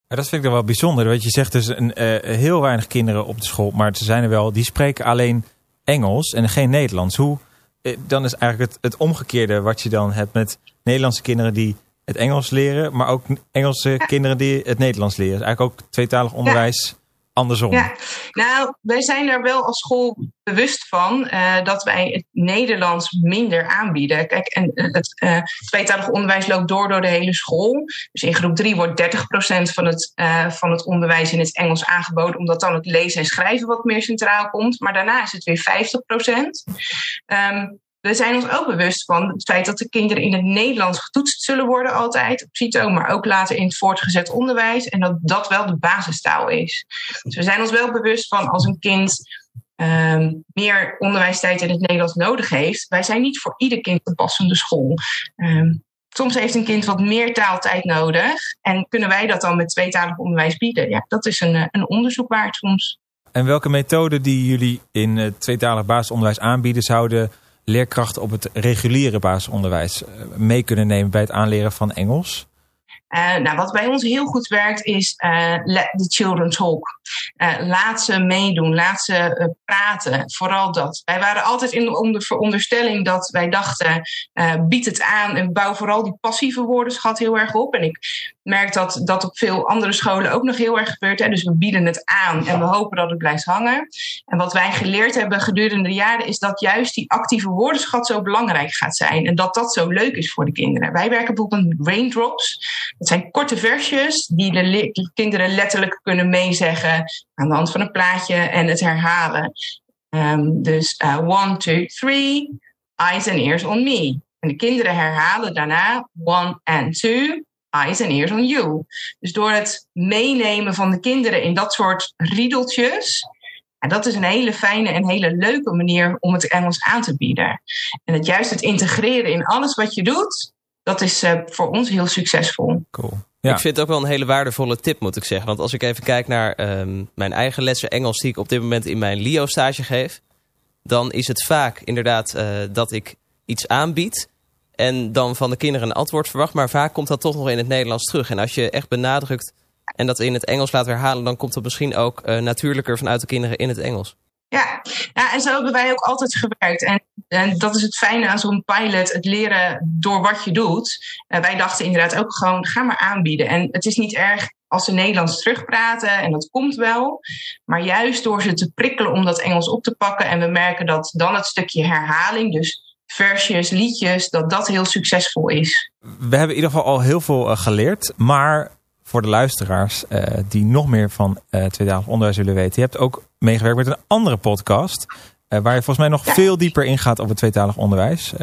Ja, dat vind ik dan wel bijzonder. Want je zegt dus een, uh, heel weinig kinderen op de school, maar ze zijn er wel, die spreken alleen Engels en geen Nederlands. Hoe, uh, dan is eigenlijk het, het omgekeerde wat je dan hebt met Nederlandse kinderen die het Engels leren, maar ook Engelse ja. kinderen die het Nederlands leren. Dus eigenlijk ook tweetalig onderwijs andersom? Ja, nou, wij zijn daar wel als school bewust van uh, dat wij het Nederlands minder aanbieden. Kijk, en uh, het uh, tweetalig onderwijs loopt door door de hele school. Dus in groep 3 wordt 30% van het, van het onderwijs in het Engels aangeboden, omdat dan het lezen en schrijven wat meer centraal komt. Maar daarna is het weer 50%. Um, we zijn ons ook bewust van het feit dat de kinderen in het Nederlands getoetst zullen worden altijd op CITO, maar ook later in het voortgezet onderwijs. En dat dat wel de basistaal is. Dus we zijn ons wel bewust van als een kind um, meer onderwijstijd in het Nederlands nodig heeft. Wij zijn niet voor ieder kind een passende school. Um, soms heeft een kind wat meer taaltijd nodig. En kunnen wij dat dan met tweetalig onderwijs bieden? Ja, dat is een, een onderzoek waard soms. En welke methoden die jullie in het tweetalig basisonderwijs aanbieden zouden leerkrachten op het reguliere basisonderwijs eh, mee kunnen nemen bij het aanleren van Engels? Uh, nou, wat bij ons heel goed werkt is uh, let the children talk. Uh, laat ze meedoen, laat ze praten. Vooral dat. Wij waren altijd in de veronderstelling dat wij dachten, bied het aan en bouw vooral die passieve woordenschat heel erg op. En ik merk dat dat op veel andere scholen ook nog heel erg gebeurt. Hè. Dus we bieden het aan en we hopen dat het blijft hangen. En wat wij geleerd hebben gedurende de jaren is dat juist die actieve woordenschat zo belangrijk gaat zijn. En dat dat zo leuk is voor de kinderen. Wij werken bijvoorbeeld met raindrops. Dat zijn korte versjes die de kinderen letterlijk kunnen meezeggen aan de hand van een plaatje en het herhalen. Um, dus uh, one, two, three, eyes and ears on me. En de kinderen herhalen daarna one and two, eyes and ears on you. Dus door het meenemen van de kinderen in dat soort riedeltjes. En dat is een hele fijne en hele leuke manier om het Engels aan te bieden. En het juist het integreren in alles wat je doet, dat is uh, voor ons heel succesvol. Cool. Ik vind het ook wel een hele waardevolle tip, moet ik zeggen. Want als ik even kijk naar um, mijn eigen lessen Engels die ik op dit moment in mijn LIO-stage geef, dan is het vaak inderdaad uh, dat ik iets aanbied en dan van de kinderen een antwoord verwacht. Maar vaak komt dat toch nog in het Nederlands terug. En als je echt benadrukt en dat in het Engels laat herhalen, dan komt dat misschien ook uh, natuurlijker vanuit de kinderen in het Engels. Ja. ja, en zo hebben wij ook altijd gewerkt. En, en dat is het fijne aan zo'n pilot, het leren door wat je doet. Uh, wij dachten inderdaad ook gewoon, ga maar aanbieden. En het is niet erg als ze Nederlands terugpraten, en dat komt wel. Maar juist door ze te prikkelen om dat Engels op te pakken. En we merken dat dan het stukje herhaling, dus versjes, liedjes, dat dat heel succesvol is. We hebben in ieder geval al heel veel geleerd, maar voor de luisteraars die nog meer van uh, tweedalig onderwijs willen weten, je hebt ook meegewerkt met een andere podcast, waar je volgens mij nog veel dieper ingaat op het tweetalig onderwijs.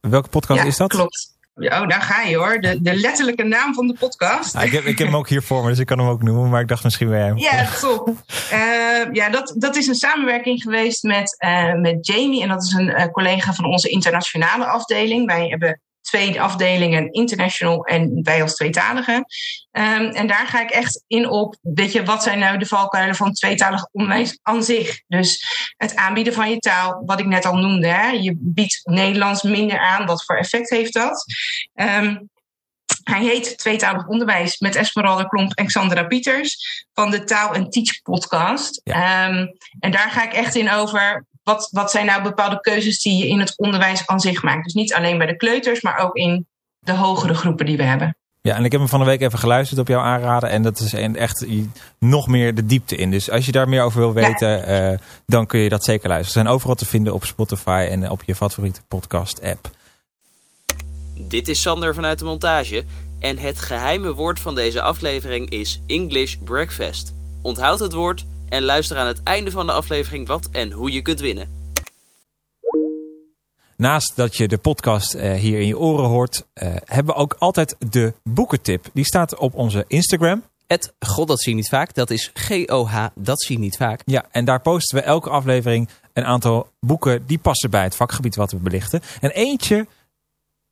Welke podcast is dat? Klopt. Oh, daar ga je hoor. De, de letterlijke naam van de podcast. ik, heb, ik heb hem ook hier voor me, dus ik kan hem ook noemen. Maar ik dacht misschien bij hem. Ja, top. Uh, ja, dat, dat is een samenwerking geweest met, uh, met Jamie. En dat is een uh, collega van onze internationale afdeling. Wij hebben twee afdelingen, international en wij als tweetalige. Um, en daar ga ik echt in op, weet je, wat zijn nou de valkuilen van tweetalig onderwijs aan zich? Dus het aanbieden van je taal, wat ik net al noemde. Hè? Je biedt Nederlands minder aan, wat voor effect heeft dat? Um, hij heet Tweetalig Onderwijs met Esmeralda Klomp en Xandra Pieters van de Taal en Teach podcast. Ja. Um, en daar ga ik echt in over wat, wat zijn nou bepaalde keuzes die je in het onderwijs aan zich maakt. Dus niet alleen bij de kleuters, maar ook in de hogere groepen die we hebben. Ja, en ik heb hem van de week even geluisterd op jouw aanraden. En dat is echt nog meer de diepte in. Dus als je daar meer over wil weten, ja. uh, dan kun je dat zeker luisteren. Ze zijn overal te vinden op Spotify en op je favoriete podcast app. Dit is Sander vanuit de montage. En het geheime woord van deze aflevering is English Breakfast. Onthoud het woord en luister aan het einde van de aflevering wat en hoe je kunt winnen. Naast dat je de podcast uh, hier in je oren hoort, uh, hebben we ook altijd de boekentip. Die staat op onze Instagram. Het God, dat zie je niet vaak. Dat is G-O-H, dat zie je niet vaak. Ja, en daar posten we elke aflevering een aantal boeken die passen bij het vakgebied wat we belichten. En eentje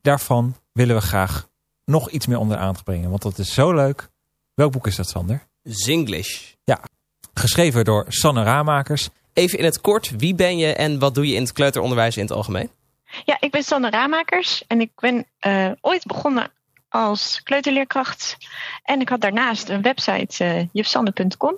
daarvan willen we graag nog iets meer onder aandacht brengen. Want dat is zo leuk. Welk boek is dat, Sander? Zinglish. Ja, geschreven door Sanne Raamakers. Even in het kort, wie ben je en wat doe je in het kleuteronderwijs in het algemeen? Ja, ik ben Sanne Raamakers en ik ben uh, ooit begonnen als kleuterleerkracht. En ik had daarnaast een website, uh, jufsanne.com.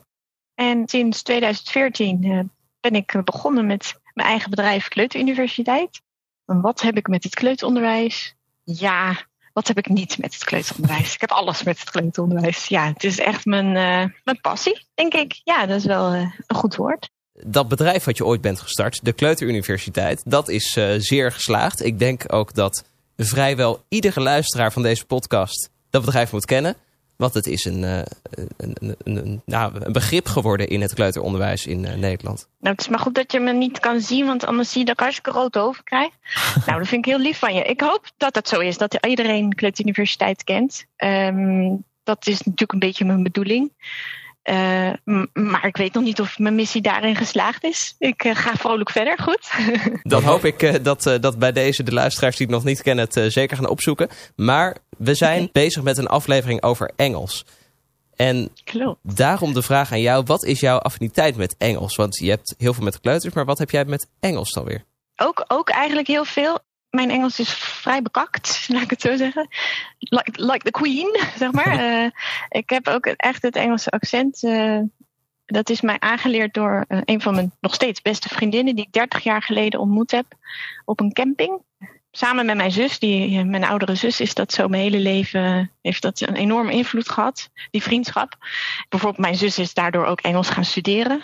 En sinds 2014 uh, ben ik begonnen met mijn eigen bedrijf Kleuteruniversiteit. En wat heb ik met het kleuteronderwijs? Ja, wat heb ik niet met het kleuteronderwijs? Ik heb alles met het kleuteronderwijs. Ja, het is echt mijn, uh, mijn passie, denk ik. Ja, dat is wel uh, een goed woord. Dat bedrijf wat je ooit bent gestart, de Kleuteruniversiteit, dat is uh, zeer geslaagd. Ik denk ook dat vrijwel iedere luisteraar van deze podcast dat bedrijf moet kennen. Want het is een, uh, een, een, een, nou, een, begrip geworden in het kleuteronderwijs in uh, Nederland. Nou, het is maar goed dat je me niet kan zien, want anders zie je dat ik hartstikke rood over krijg. nou, dat vind ik heel lief van je. Ik hoop dat dat zo is, dat iedereen Kleuteruniversiteit kent. Um, dat is natuurlijk een beetje mijn bedoeling. Uh, maar ik weet nog niet of mijn missie daarin geslaagd is. Ik uh, ga vrolijk verder, goed? Dan hoop ik uh, dat, dat bij deze de luisteraars die het nog niet kennen het zeker gaan opzoeken. Maar we zijn okay. bezig met een aflevering over Engels. En Klopt. daarom de vraag aan jou, wat is jouw affiniteit met Engels? Want je hebt heel veel met kleuters, maar wat heb jij met Engels dan weer? Ook, ook eigenlijk heel veel mijn Engels is vrij bekakt, laat ik het zo zeggen. Like, like the queen, zeg maar. uh, ik heb ook echt het Engelse accent. Uh, dat is mij aangeleerd door uh, een van mijn nog steeds beste vriendinnen... die ik 30 jaar geleden ontmoet heb op een camping. Samen met mijn zus, die, mijn oudere zus, is dat zo mijn hele leven... heeft dat een enorme invloed gehad, die vriendschap. Bijvoorbeeld mijn zus is daardoor ook Engels gaan studeren.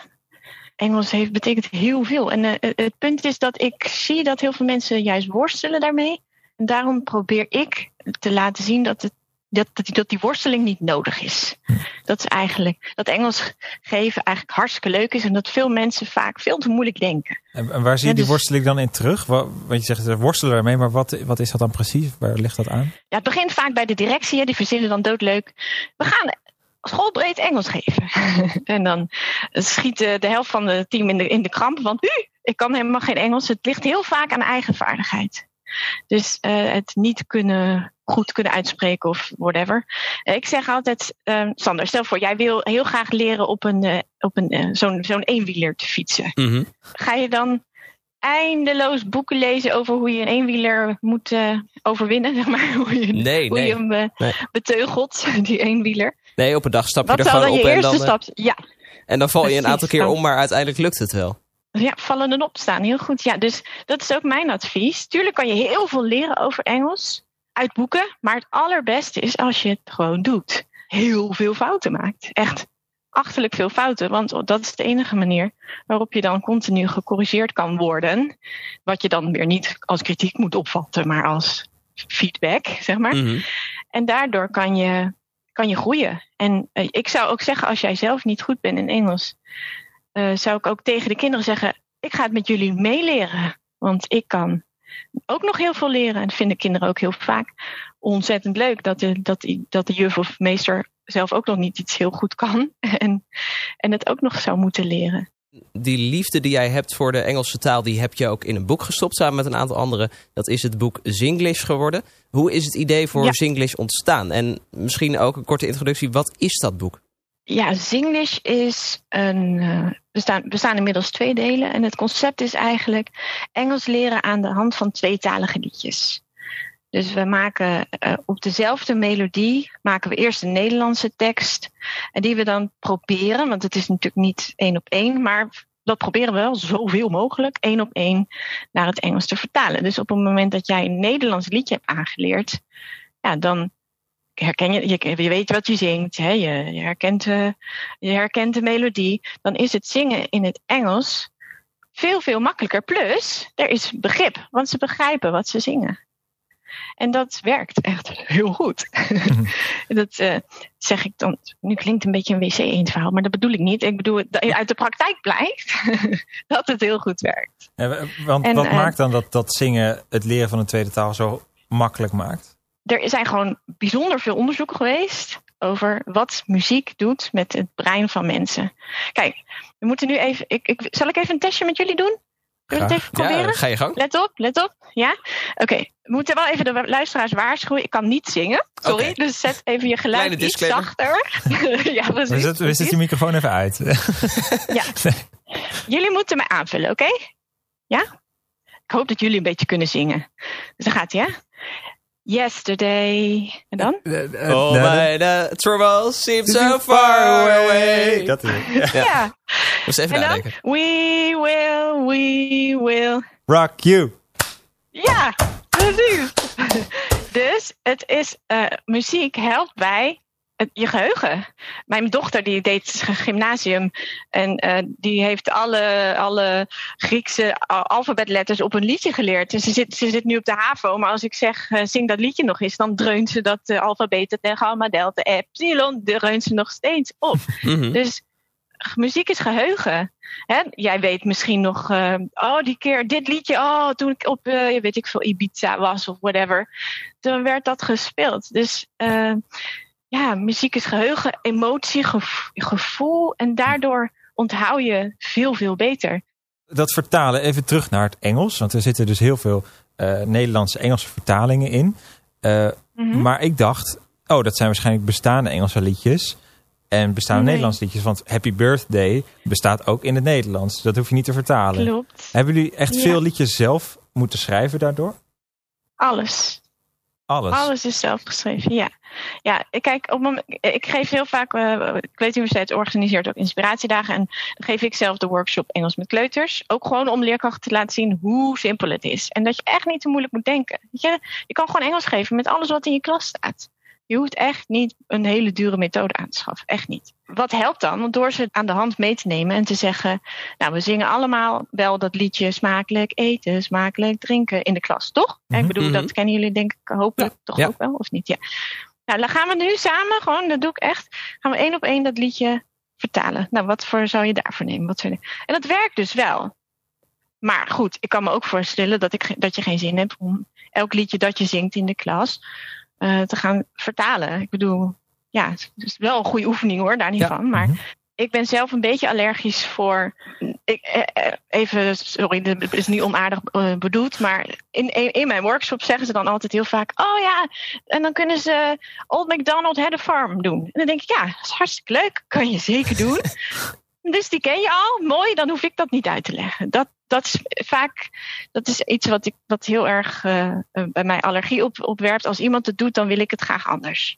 Engels heeft, betekent heel veel. En uh, het punt is dat ik zie dat heel veel mensen juist worstelen daarmee. En daarom probeer ik te laten zien dat, het, dat, dat, dat die worsteling niet nodig is. Dat is eigenlijk dat Engels geven eigenlijk hartstikke leuk is. En dat veel mensen vaak veel te moeilijk denken. En, en waar zie je ja, die dus, worsteling dan in terug? Want je zegt worstelen daarmee, maar wat, wat is dat dan precies? Waar ligt dat aan? Ja, het begint vaak bij de directie. Die verzinnen dan doodleuk. We gaan schoolbreed Engels geven. en dan schiet de, de helft van het team in de, in de kramp. Want uh, ik kan helemaal geen Engels. Het ligt heel vaak aan eigen vaardigheid. Dus uh, het niet kunnen, goed kunnen uitspreken of whatever. Uh, ik zeg altijd, uh, Sander, stel voor, jij wil heel graag leren op een, op een zo'n zo'n eenwieler te fietsen. Mm -hmm. Ga je dan eindeloos boeken lezen over hoe je een eenwieler moet overwinnen, zeg maar. Hoe je, nee, hoe nee. je hem nee. beteugelt, die eenwieler. Nee, op een dag stap je er gewoon dan op je en dan, stap? Ja. en dan val je een aantal keer om, maar uiteindelijk lukt het wel. Ja, vallen en opstaan. Heel goed. Ja, dus dat is ook mijn advies. Tuurlijk kan je heel veel leren over Engels uit boeken. Maar het allerbeste is als je het gewoon doet. Heel veel fouten maakt. Echt achterlijk veel fouten. Want dat is de enige manier waarop je dan continu gecorrigeerd kan worden. Wat je dan weer niet als kritiek moet opvatten, maar als feedback, zeg maar. Mhm. En daardoor kan je, kan je groeien. En eh, ik zou ook zeggen, als jij zelf niet goed bent in Engels, eh, zou ik ook tegen de kinderen zeggen: Ik ga het met jullie meeleren. Want ik kan ook nog heel veel leren. En dat vinden kinderen ook heel vaak ontzettend leuk dat de, dat, dat de juf of meester zelf ook nog niet iets heel goed kan. En, en het ook nog zou moeten leren. Die liefde die jij hebt voor de Engelse taal, die heb je ook in een boek gestopt samen met een aantal anderen. Dat is het boek Zinglish geworden. Hoe is het idee voor Ja. Zinglish ontstaan? En misschien ook een korte introductie. Wat is dat boek? Ja, Zinglish is een. eh bestaan, bestaan inmiddels twee delen. En het concept is eigenlijk Engels leren aan de hand van tweetalige liedjes. Dus we maken eh, op dezelfde melodie maken we eerst een Nederlandse tekst. En die we dan proberen, want het is natuurlijk niet één op één, maar dat proberen we wel zoveel mogelijk één op één naar het Engels te vertalen. Dus op het moment dat jij een Nederlands liedje hebt aangeleerd, ja, dan herken je, je, weet wat je zingt, hè? Je, je, herkent, de, je herkent de melodie, dan is het zingen in het Engels veel, veel makkelijker. Plus, er is begrip, want ze begrijpen wat ze zingen. En dat werkt echt heel goed. dat eh, zeg ik dan. Nu klinkt het een beetje een wc-eend verhaal, maar dat bedoel ik niet. Ik bedoel, dat uit de praktijk blijkt dat het heel goed werkt. Ja, want En, wat eh, maakt dan dat, dat zingen het leren van een tweede taal zo makkelijk maakt? er zijn gewoon bijzonder veel onderzoeken geweest over wat muziek doet met het brein van mensen. Kijk, we moeten nu even. Ik, ik, zal ik even een testje met jullie doen? We Graag. even proberen? Ja, ga je gang. Let op, let op. Ja? Oké, we moeten wel even de luisteraars waarschuwen. Ik kan niet zingen. Sorry, dus zet even je geluid Kleine iets zachter. ja, We precies. zetten, we zetten je microfoon even uit. Jullie moeten me aanvullen, oké? Ja? Ik hoop dat jullie een beetje kunnen zingen. Dus dan gaat hij, hè? Yesterday. En dan? Oh, my the trouble seems so far away. Dat is het. Ja. Moest even En dan? nadenken. We will, we will. Rock you. Ja, precies. Dus het is, eh, muziek helpt bij je geheugen. Mijn dochter die deed gymnasium en eh, die heeft alle, alle Griekse alfabetletters op een liedje geleerd. En ze zit, ze zit nu op de HAVO, maar als ik zeg eh, zing dat liedje nog eens, dan dreunt ze dat uh, alfabet, de gamma, delta, epsilon, dreunt ze nog steeds op. Mhm. Dus muziek is geheugen. Hè? Jij weet misschien nog, eh, oh die keer dit liedje, oh toen ik op, eh, weet ik veel, Ibiza was of whatever. Toen werd dat gespeeld. Dus eh, ja, muziek is geheugen, emotie, gev- gevoel. En daardoor onthoud je veel, veel beter. Dat vertalen even terug naar het Engels. Want er zitten dus heel veel eh, Nederlandse Engelse vertalingen in. Eh, Mhm. Maar ik dacht, oh, dat zijn waarschijnlijk bestaande Engelse liedjes. En bestaande Nee. Nederlandse liedjes. Want Happy Birthday bestaat ook in het Nederlands. Dat hoef je niet te vertalen. Klopt. Hebben jullie echt Ja. veel liedjes zelf moeten schrijven daardoor? Alles. Alles. Alles is zelf geschreven, ja. Ja, ik kijk, op ik geef heel vaak, uh, Kleuteruniversiteit organiseert ook inspiratiedagen. En dan geef ik zelf de workshop Engels met kleuters. Ook gewoon om leerkrachten te laten zien hoe simpel het is. En dat je echt niet te moeilijk moet denken. Je, je kan gewoon Engels geven met alles wat in je klas staat. Je hoeft echt niet een hele dure methode aan te schaffen. Echt niet. Wat helpt dan? Want door ze aan de hand mee te nemen en te zeggen... nou, we zingen allemaal wel dat liedje smakelijk eten, smakelijk drinken in de klas, toch? Mhm. Ik bedoel, Mhm. dat kennen jullie denk ik hopelijk toch Ja. ook wel, of niet? Ja. Nou, dan gaan we nu samen, gewoon, dat doe ik echt... gaan we één op één dat liedje vertalen. Nou, wat voor zou je daarvoor nemen? Wat. En dat werkt dus wel. Maar goed, ik kan me ook voorstellen dat, ik, dat je geen zin hebt... om elk liedje dat je zingt in de klas... eh, te gaan vertalen. Ik bedoel, ja, het is wel een goede oefening hoor, daar niet Ja. van. Maar Mhm. ik ben zelf een beetje allergisch voor. Ik, eh, eh, even, sorry, dit is niet onaardig bedoeld. Maar in, in, in mijn workshop zeggen ze dan altijd heel vaak: Oh ja, en dan kunnen ze Old MacDonald had a farm doen. En dan denk ik: Ja, dat is hartstikke leuk. Kan je zeker doen. dus die ken je al. Mooi, dan hoef ik dat niet uit te leggen. Dat, dat is vaak dat is iets wat, ik, wat heel erg eh, eh, bij mij allergie op, opwerpt. Als iemand het doet, dan wil ik het graag anders.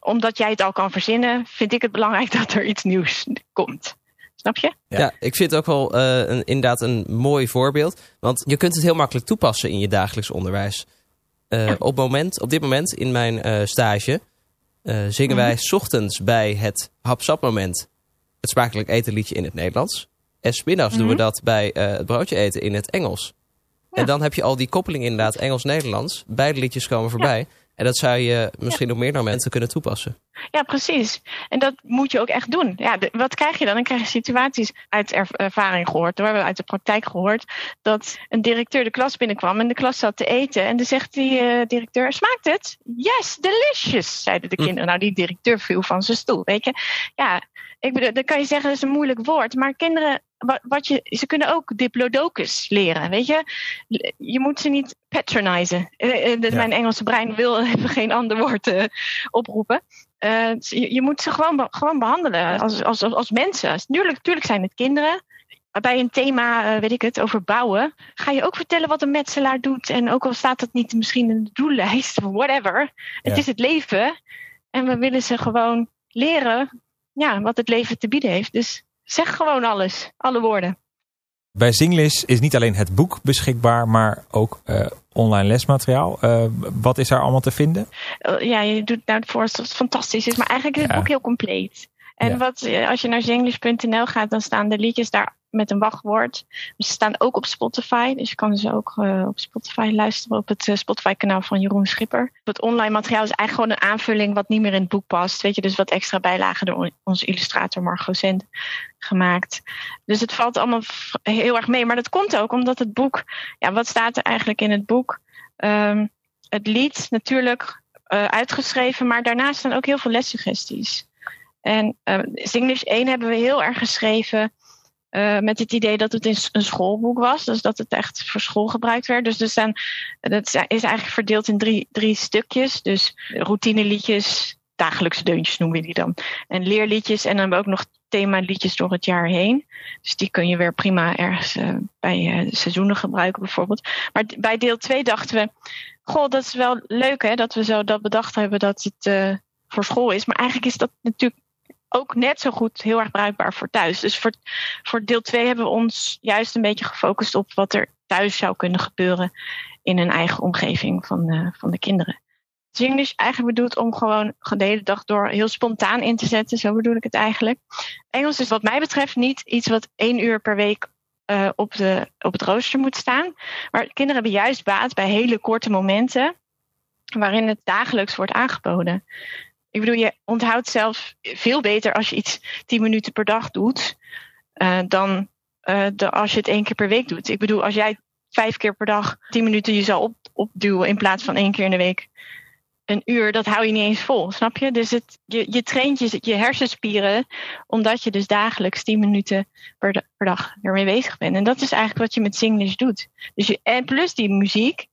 Omdat jij het al kan verzinnen, vind ik het belangrijk dat er iets nieuws komt. Snap je? Ja. Ja. ik vind het ook wel eh, een, inderdaad een mooi voorbeeld. Want je kunt het heel makkelijk toepassen in je dagelijks onderwijs. Op, moment, op dit moment in mijn stage zingen wij 's ochtends bij het hapsap moment het smakelijk eten liedje in het Nederlands. En smiddags doen we Mhm. dat bij eh, het broodje eten in het Engels. En dan heb je al die koppeling inderdaad Engels-Nederlands. Beide liedjes komen voorbij. En dat zou je misschien op meerdere momenten kunnen toepassen. Ja, precies. En dat moet je ook echt doen. Ja, de- wat krijg je dan? Dan krijg je situaties uit erv- ervaring gehoord. We hebben uit de praktijk gehoord dat een directeur de klas binnenkwam en de klas zat te eten. En dan zegt die eh, directeur: Smaakt het? Yes, delicious, zeiden de Hm. kinderen. Nou, die directeur viel van zijn stoel. Weet je, ja, ik bedoel, dan kan je zeggen dat is een moeilijk woord. Maar kinderen, wat, je, ze kunnen ook diplodocus leren. Weet je, je moet ze niet patronizen. Eh, eh, Ja. Mijn Engelse brein wil even geen ander woord oproepen. Eh, je, je moet ze gewoon, gewoon behandelen als, als, als, als mensen. Tuurlijk, tuurlijk zijn het kinderen. Bij een thema, eh, weet ik het, over bouwen, ga je ook vertellen wat een metselaar doet. En ook al staat dat niet misschien in de doellijst of whatever. Het is het leven. En we willen ze gewoon leren ja, wat het leven te bieden heeft. Dus zeg gewoon alles, alle woorden. Bij Zinglish is niet alleen het boek beschikbaar, maar ook eh, online lesmateriaal. Eh, wat is daar allemaal te vinden? Eh, ja, je doet nou voor alsof het fantastisch is, maar eigenlijk is het Ja. boek heel compleet. En Ja. wat, als je naar zinglish.nl gaat, dan staan de liedjes daar met een wachtwoord. Ze staan ook op Spotify, dus je kan ze ook eh, op Spotify luisteren op het eh, Spotify-kanaal van Jeroen Schipper. Het online materiaal is eigenlijk gewoon een aanvulling wat niet meer in het boek past. Weet je, dus wat extra bijlagen door on- onze illustrator Margot Zend gemaakt. Dus het valt allemaal heel erg mee. Maar dat komt ook omdat het boek, ja, wat staat er eigenlijk in het boek? Ehm, het lied natuurlijk eh, uitgeschreven, maar daarnaast staan ook heel veel lessuggesties. En uh, English 1 hebben we heel erg geschreven uh, met het idee dat het een schoolboek was. Dus dat het echt voor school gebruikt werd. Dus er staan, dat is eigenlijk verdeeld in drie, drie stukjes. Dus routineliedjes, dagelijkse deuntjes noemen we die dan. En leerliedjes en dan hebben we ook nog themaliedjes door het jaar heen. Dus die kun je weer prima ergens uh, bij uh, seizoenen gebruiken bijvoorbeeld. Maar bij deel 2 dachten we, goh, dat is wel leuk hè, dat we zo dat bedacht hebben dat het voor school is. Maar eigenlijk is dat natuurlijk ook net zo goed heel erg bruikbaar voor thuis. Dus voor, voor deel 2 hebben we ons juist een beetje gefocust op wat er thuis zou kunnen gebeuren in een eigen omgeving van, uh, van de kinderen. Zing is eigenlijk bedoeld om gewoon de hele dag door heel spontaan in te zetten. Zo bedoel ik het eigenlijk. Engels is wat mij betreft niet iets wat één uur per week uh, op, de, op het rooster moet staan. Maar kinderen hebben juist baat bij hele korte momenten waarin het dagelijks wordt aangeboden. Ik bedoel, je onthoudt zelf veel beter als je iets tien minuten per dag doet, uh, dan de, als je het één keer per week doet. Ik bedoel, als jij vijf keer per dag tien minuten je zou op, opduwen in plaats van één keer in de week een uur, dat hou je niet eens vol, snap je? Dus het, je, je traint je, je hersenspieren, omdat je dus dagelijks tien minuten per, per dag ermee bezig bent. En dat is eigenlijk wat je met Singlish doet. Dus je, en plus die muziek,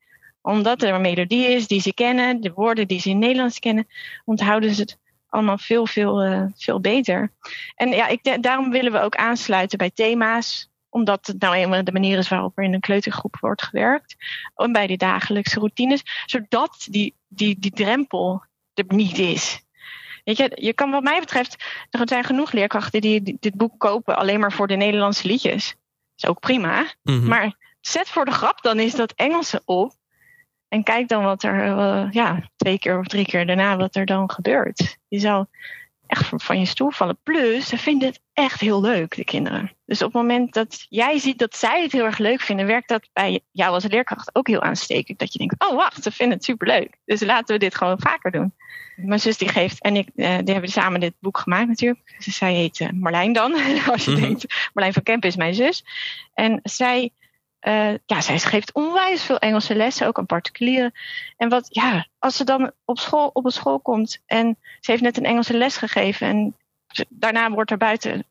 omdat er een melodie is die ze kennen, de woorden die ze in Nederlands kennen, onthouden ze het allemaal veel, veel, uh, veel beter. En ja, ik, daarom willen we ook aansluiten bij thema's, omdat het nou eenmaal de manier is waarop er in een kleutergroep wordt gewerkt. En bij die dagelijkse routines, zodat die, die, die drempel er niet is. Weet je, je kan wat mij betreft, er zijn genoeg leerkrachten die dit boek kopen alleen maar voor de Nederlandse liedjes. Dat is ook prima. Mhm. Maar zet voor de grap dan is dat Engelse op. En kijk dan wat er, uh, ja, twee keer of drie keer daarna wat er dan gebeurt. Je zou echt van je stoel vallen. Plus, ze vinden het echt heel leuk, de kinderen. Dus op het moment dat jij ziet dat zij het heel erg leuk vinden, werkt dat bij jou als leerkracht ook heel aanstekelijk. Dat je denkt, oh wacht, ze vinden het superleuk. Dus laten we dit gewoon vaker doen. Mijn zus die geeft, en ik, uh, die hebben samen dit boek gemaakt natuurlijk. Zij heet uh, Marlijn dan, als je mm-hmm. denkt. Marlijn van Kemp is mijn zus. En zij uh, ja, zij geeft onwijs veel Engelse lessen, ook aan particulieren. En wat, ja, als ze dan op school, op een school komt en ze heeft net een Engelse les gegeven en daarna wordt er buiten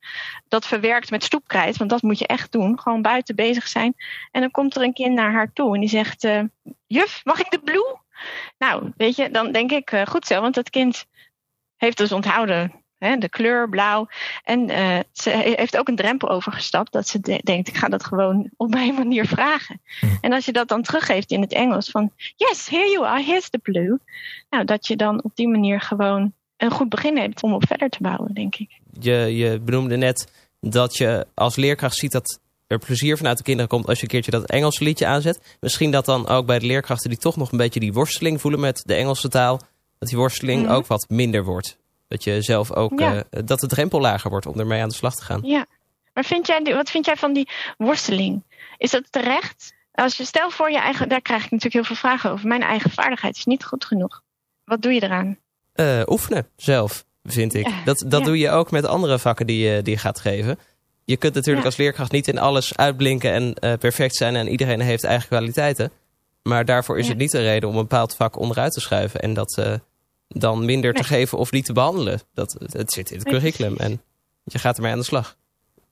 dat verwerkt met stoepkrijt, want dat moet je echt doen, gewoon buiten bezig zijn. En dan komt er een kind naar haar toe en die zegt, uh, juf, mag ik de blue? Nou, weet je, dan denk ik, uh, goed zo, want dat kind heeft dus onthouden Hè, de kleur blauw. En uh, ze heeft ook een drempel overgestapt dat ze de denkt, ik ga dat gewoon op mijn manier vragen. Hm. En als je dat dan teruggeeft in het Engels van, yes, here you are, here's the blue. Nou, dat je dan op die manier gewoon een goed begin hebt om op verder te bouwen, denk ik. Je, je benoemde net dat je als leerkracht ziet dat er plezier vanuit de kinderen komt als je een keertje dat Engelse liedje aanzet. Misschien dat dan ook bij de leerkrachten die toch nog een beetje die worsteling voelen met de Engelse taal, dat die worsteling Mhm. ook wat minder wordt. Dat je zelf ook, dat de drempel lager wordt om ermee aan de slag te gaan. Ja, maar vind jij, wat vind jij van die worsteling? Is dat terecht? Als je stel voor je eigen, daar krijg ik natuurlijk heel veel vragen over. Mijn eigen vaardigheid is niet goed genoeg. Wat doe je eraan? Uh, oefenen zelf, vind ik. dat dat doe je ook met andere vakken die je, die je gaat geven. Je kunt natuurlijk als leerkracht niet in alles uitblinken en uh, perfect zijn en iedereen heeft eigen kwaliteiten. Maar daarvoor is het niet een reden om een bepaald vak onderuit te schuiven en dat dan minder te geven of niet te behandelen. Dat, het zit in het curriculum en je gaat ermee aan de slag.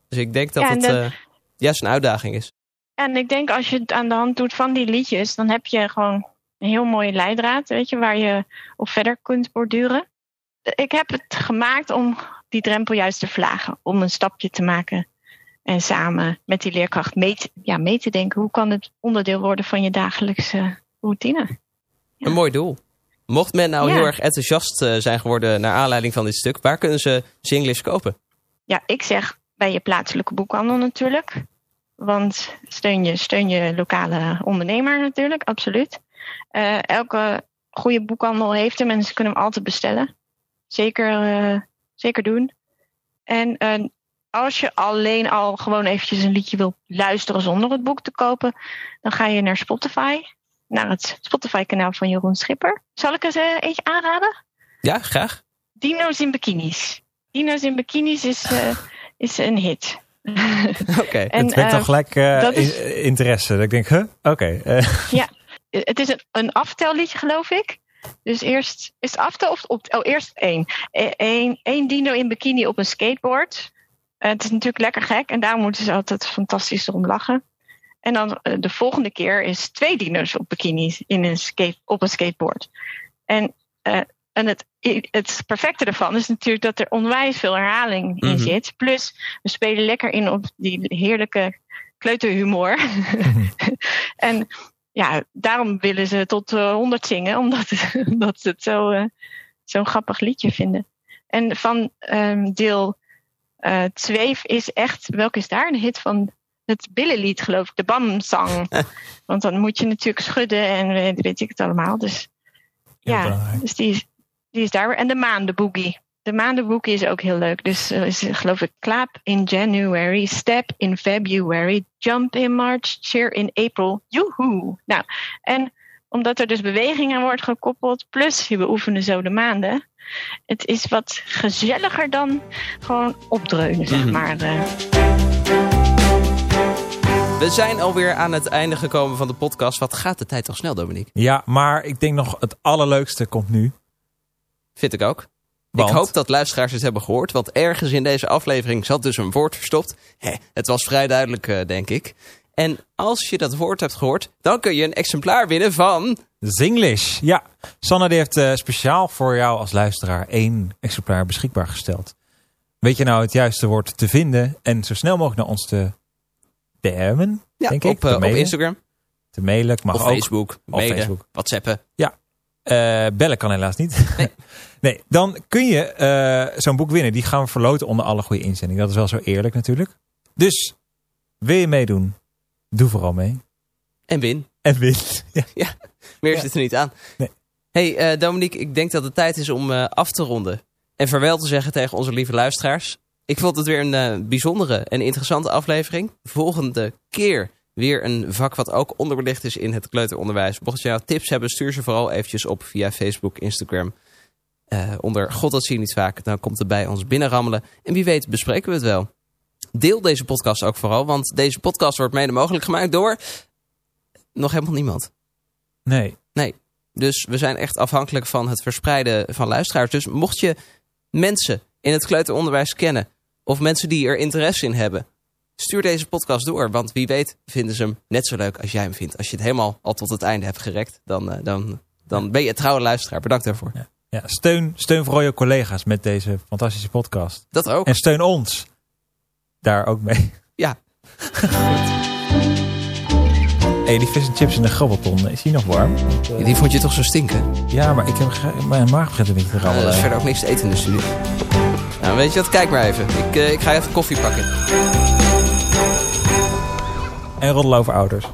Dus ik denk dat het uh, juist een uitdaging is. En ik denk als je het aan de hand doet van die liedjes, dan heb je gewoon een heel mooie leidraad, weet je, waar je op verder kunt borduren. Ik heb het gemaakt om die drempel juist te vlagen, om een stapje te maken en samen met die leerkracht mee te, ja, mee te denken. Hoe kan het onderdeel worden van je dagelijkse routine? Een mooi doel. Mocht men nou heel erg enthousiast eh, zijn geworden naar aanleiding van dit stuk, waar kunnen ze Zinglish kopen? Ja, ik zeg bij je plaatselijke boekhandel natuurlijk. Want steun je, steun je lokale ondernemer natuurlijk, absoluut. Uh, elke goede boekhandel heeft hem en ze kunnen hem altijd bestellen. Zeker, uh, zeker doen. En uh, als je alleen al gewoon eventjes een liedje wil luisteren zonder het boek te kopen, dan ga je naar Spotify. Naar het Spotify-kanaal van Jeroen Schipper. Zal ik eens eentje aanraden? Ja, graag. Dino's in bikinis. Dino's in bikinis is, is een hit. Oké. Het werd toch gelijk uh, interesse. Dat ik denk, huh? Oké. ja, het is een, een aftelliedje, geloof ik. Dus eerst is het aftel of op, oh, eerst één. Eén, één dino in bikini op een skateboard. Het is natuurlijk lekker gek en daar moeten ze altijd fantastisch om lachen. En dan uh, de volgende keer is twee dino's op bikinis in een skate, op een skateboard. En, uh, en het, het perfecte ervan is natuurlijk dat er onwijs veel herhaling in mm -hmm. zit. Plus, we spelen lekker in op die heerlijke kleuterhumor. Mm -hmm. en ja, daarom willen ze tot uh, 100 zingen, omdat, omdat ze het zo, uh, zo'n grappig liedje vinden. En van um, deel 2 uh, is echt, welke is daar? Een hit van het billenlied, geloof ik, de Bam Song. Want dan moet je natuurlijk schudden en weet ik het allemaal. Dus ja, ja dus die is, die is daar. En de maan, de boogie. De maandenboekje is ook heel leuk. Dus uh, is, geloof ik, clap in January, step in February, jump in March, cheer in April, joehoe. Nou, en omdat er dus beweging aan wordt gekoppeld, plus je beoefenen zo de maanden. Het is wat gezelliger dan gewoon opdreunen, zeg Mhm. maar. Uh. We zijn alweer aan het einde gekomen van de podcast. Wat gaat de tijd toch snel, Dominique? Ja, maar ik denk nog het allerleukste komt nu. Vind ik ook. Want? Ik hoop dat luisteraars het hebben gehoord, want ergens in deze aflevering zat dus een woord verstopt. Het was vrij duidelijk, uh, denk ik. En als je dat woord hebt gehoord, dan kun je een exemplaar winnen van... Zinglish. Ja, Sanne die heeft uh, speciaal voor jou als luisteraar één exemplaar beschikbaar gesteld. Weet je nou het juiste woord te vinden en zo snel mogelijk naar ons te DM'en, ja, denk op, ik. Te uh, op. Instagram. Te mailen, mag of ook. Facebook, mailen, Facebook. whatsappen. Ja, uh, bellen kan helaas niet. Nee. nee, dan kun je uh, zo'n boek winnen. Die gaan we verloten onder alle goede inzendingen. Dat is wel zo eerlijk natuurlijk. Dus, wil je meedoen? Doe vooral mee. En win. En win. ja. ja, meer Ja. zit er niet aan. Nee. hey, Dominique, ik denk dat het tijd is om af te ronden. En vaarwel te zeggen tegen onze lieve luisteraars. Ik vond het weer een uh, bijzondere en interessante aflevering. Volgende keer weer een vak wat ook onderbelicht is in het kleuteronderwijs. Mocht je nou tips hebben, stuur ze vooral eventjes op via Facebook, Instagram. Uh, onder God, dat zie je niet vaak. Dan komt het bij ons binnenrammelen. En wie weet bespreken we het wel. Deel deze podcast ook vooral, want deze podcast wordt mede mogelijk gemaakt door nog helemaal niemand. Nee. Nee. Dus we zijn echt afhankelijk van het verspreiden van luisteraars. Dus mocht je mensen in het kleuteronderwijs kennen, of mensen die er interesse in hebben, stuur deze podcast door. Want wie weet vinden ze hem net zo leuk als jij hem vindt. Als je het helemaal al tot het einde hebt gerekt, dan, uh, dan, dan ben je een trouwe luisteraar. Bedankt daarvoor. Ja. Ja, steun, steun vooral je collega's met deze fantastische podcast. Dat ook. En steun ons daar ook mee. Ja. Hey, die vis en chips in de grabbelton, is die nog warm? Want, uh... Die vond je toch zo stinken? Ja, maar ik heb, mijn maag begint een beetje te rabbelen. Uh, er is verder ook niks te eten in de studio. Nou, weet je wat? Kijk maar even. Ik, uh, ik ga even koffie pakken. En roddelen ouders.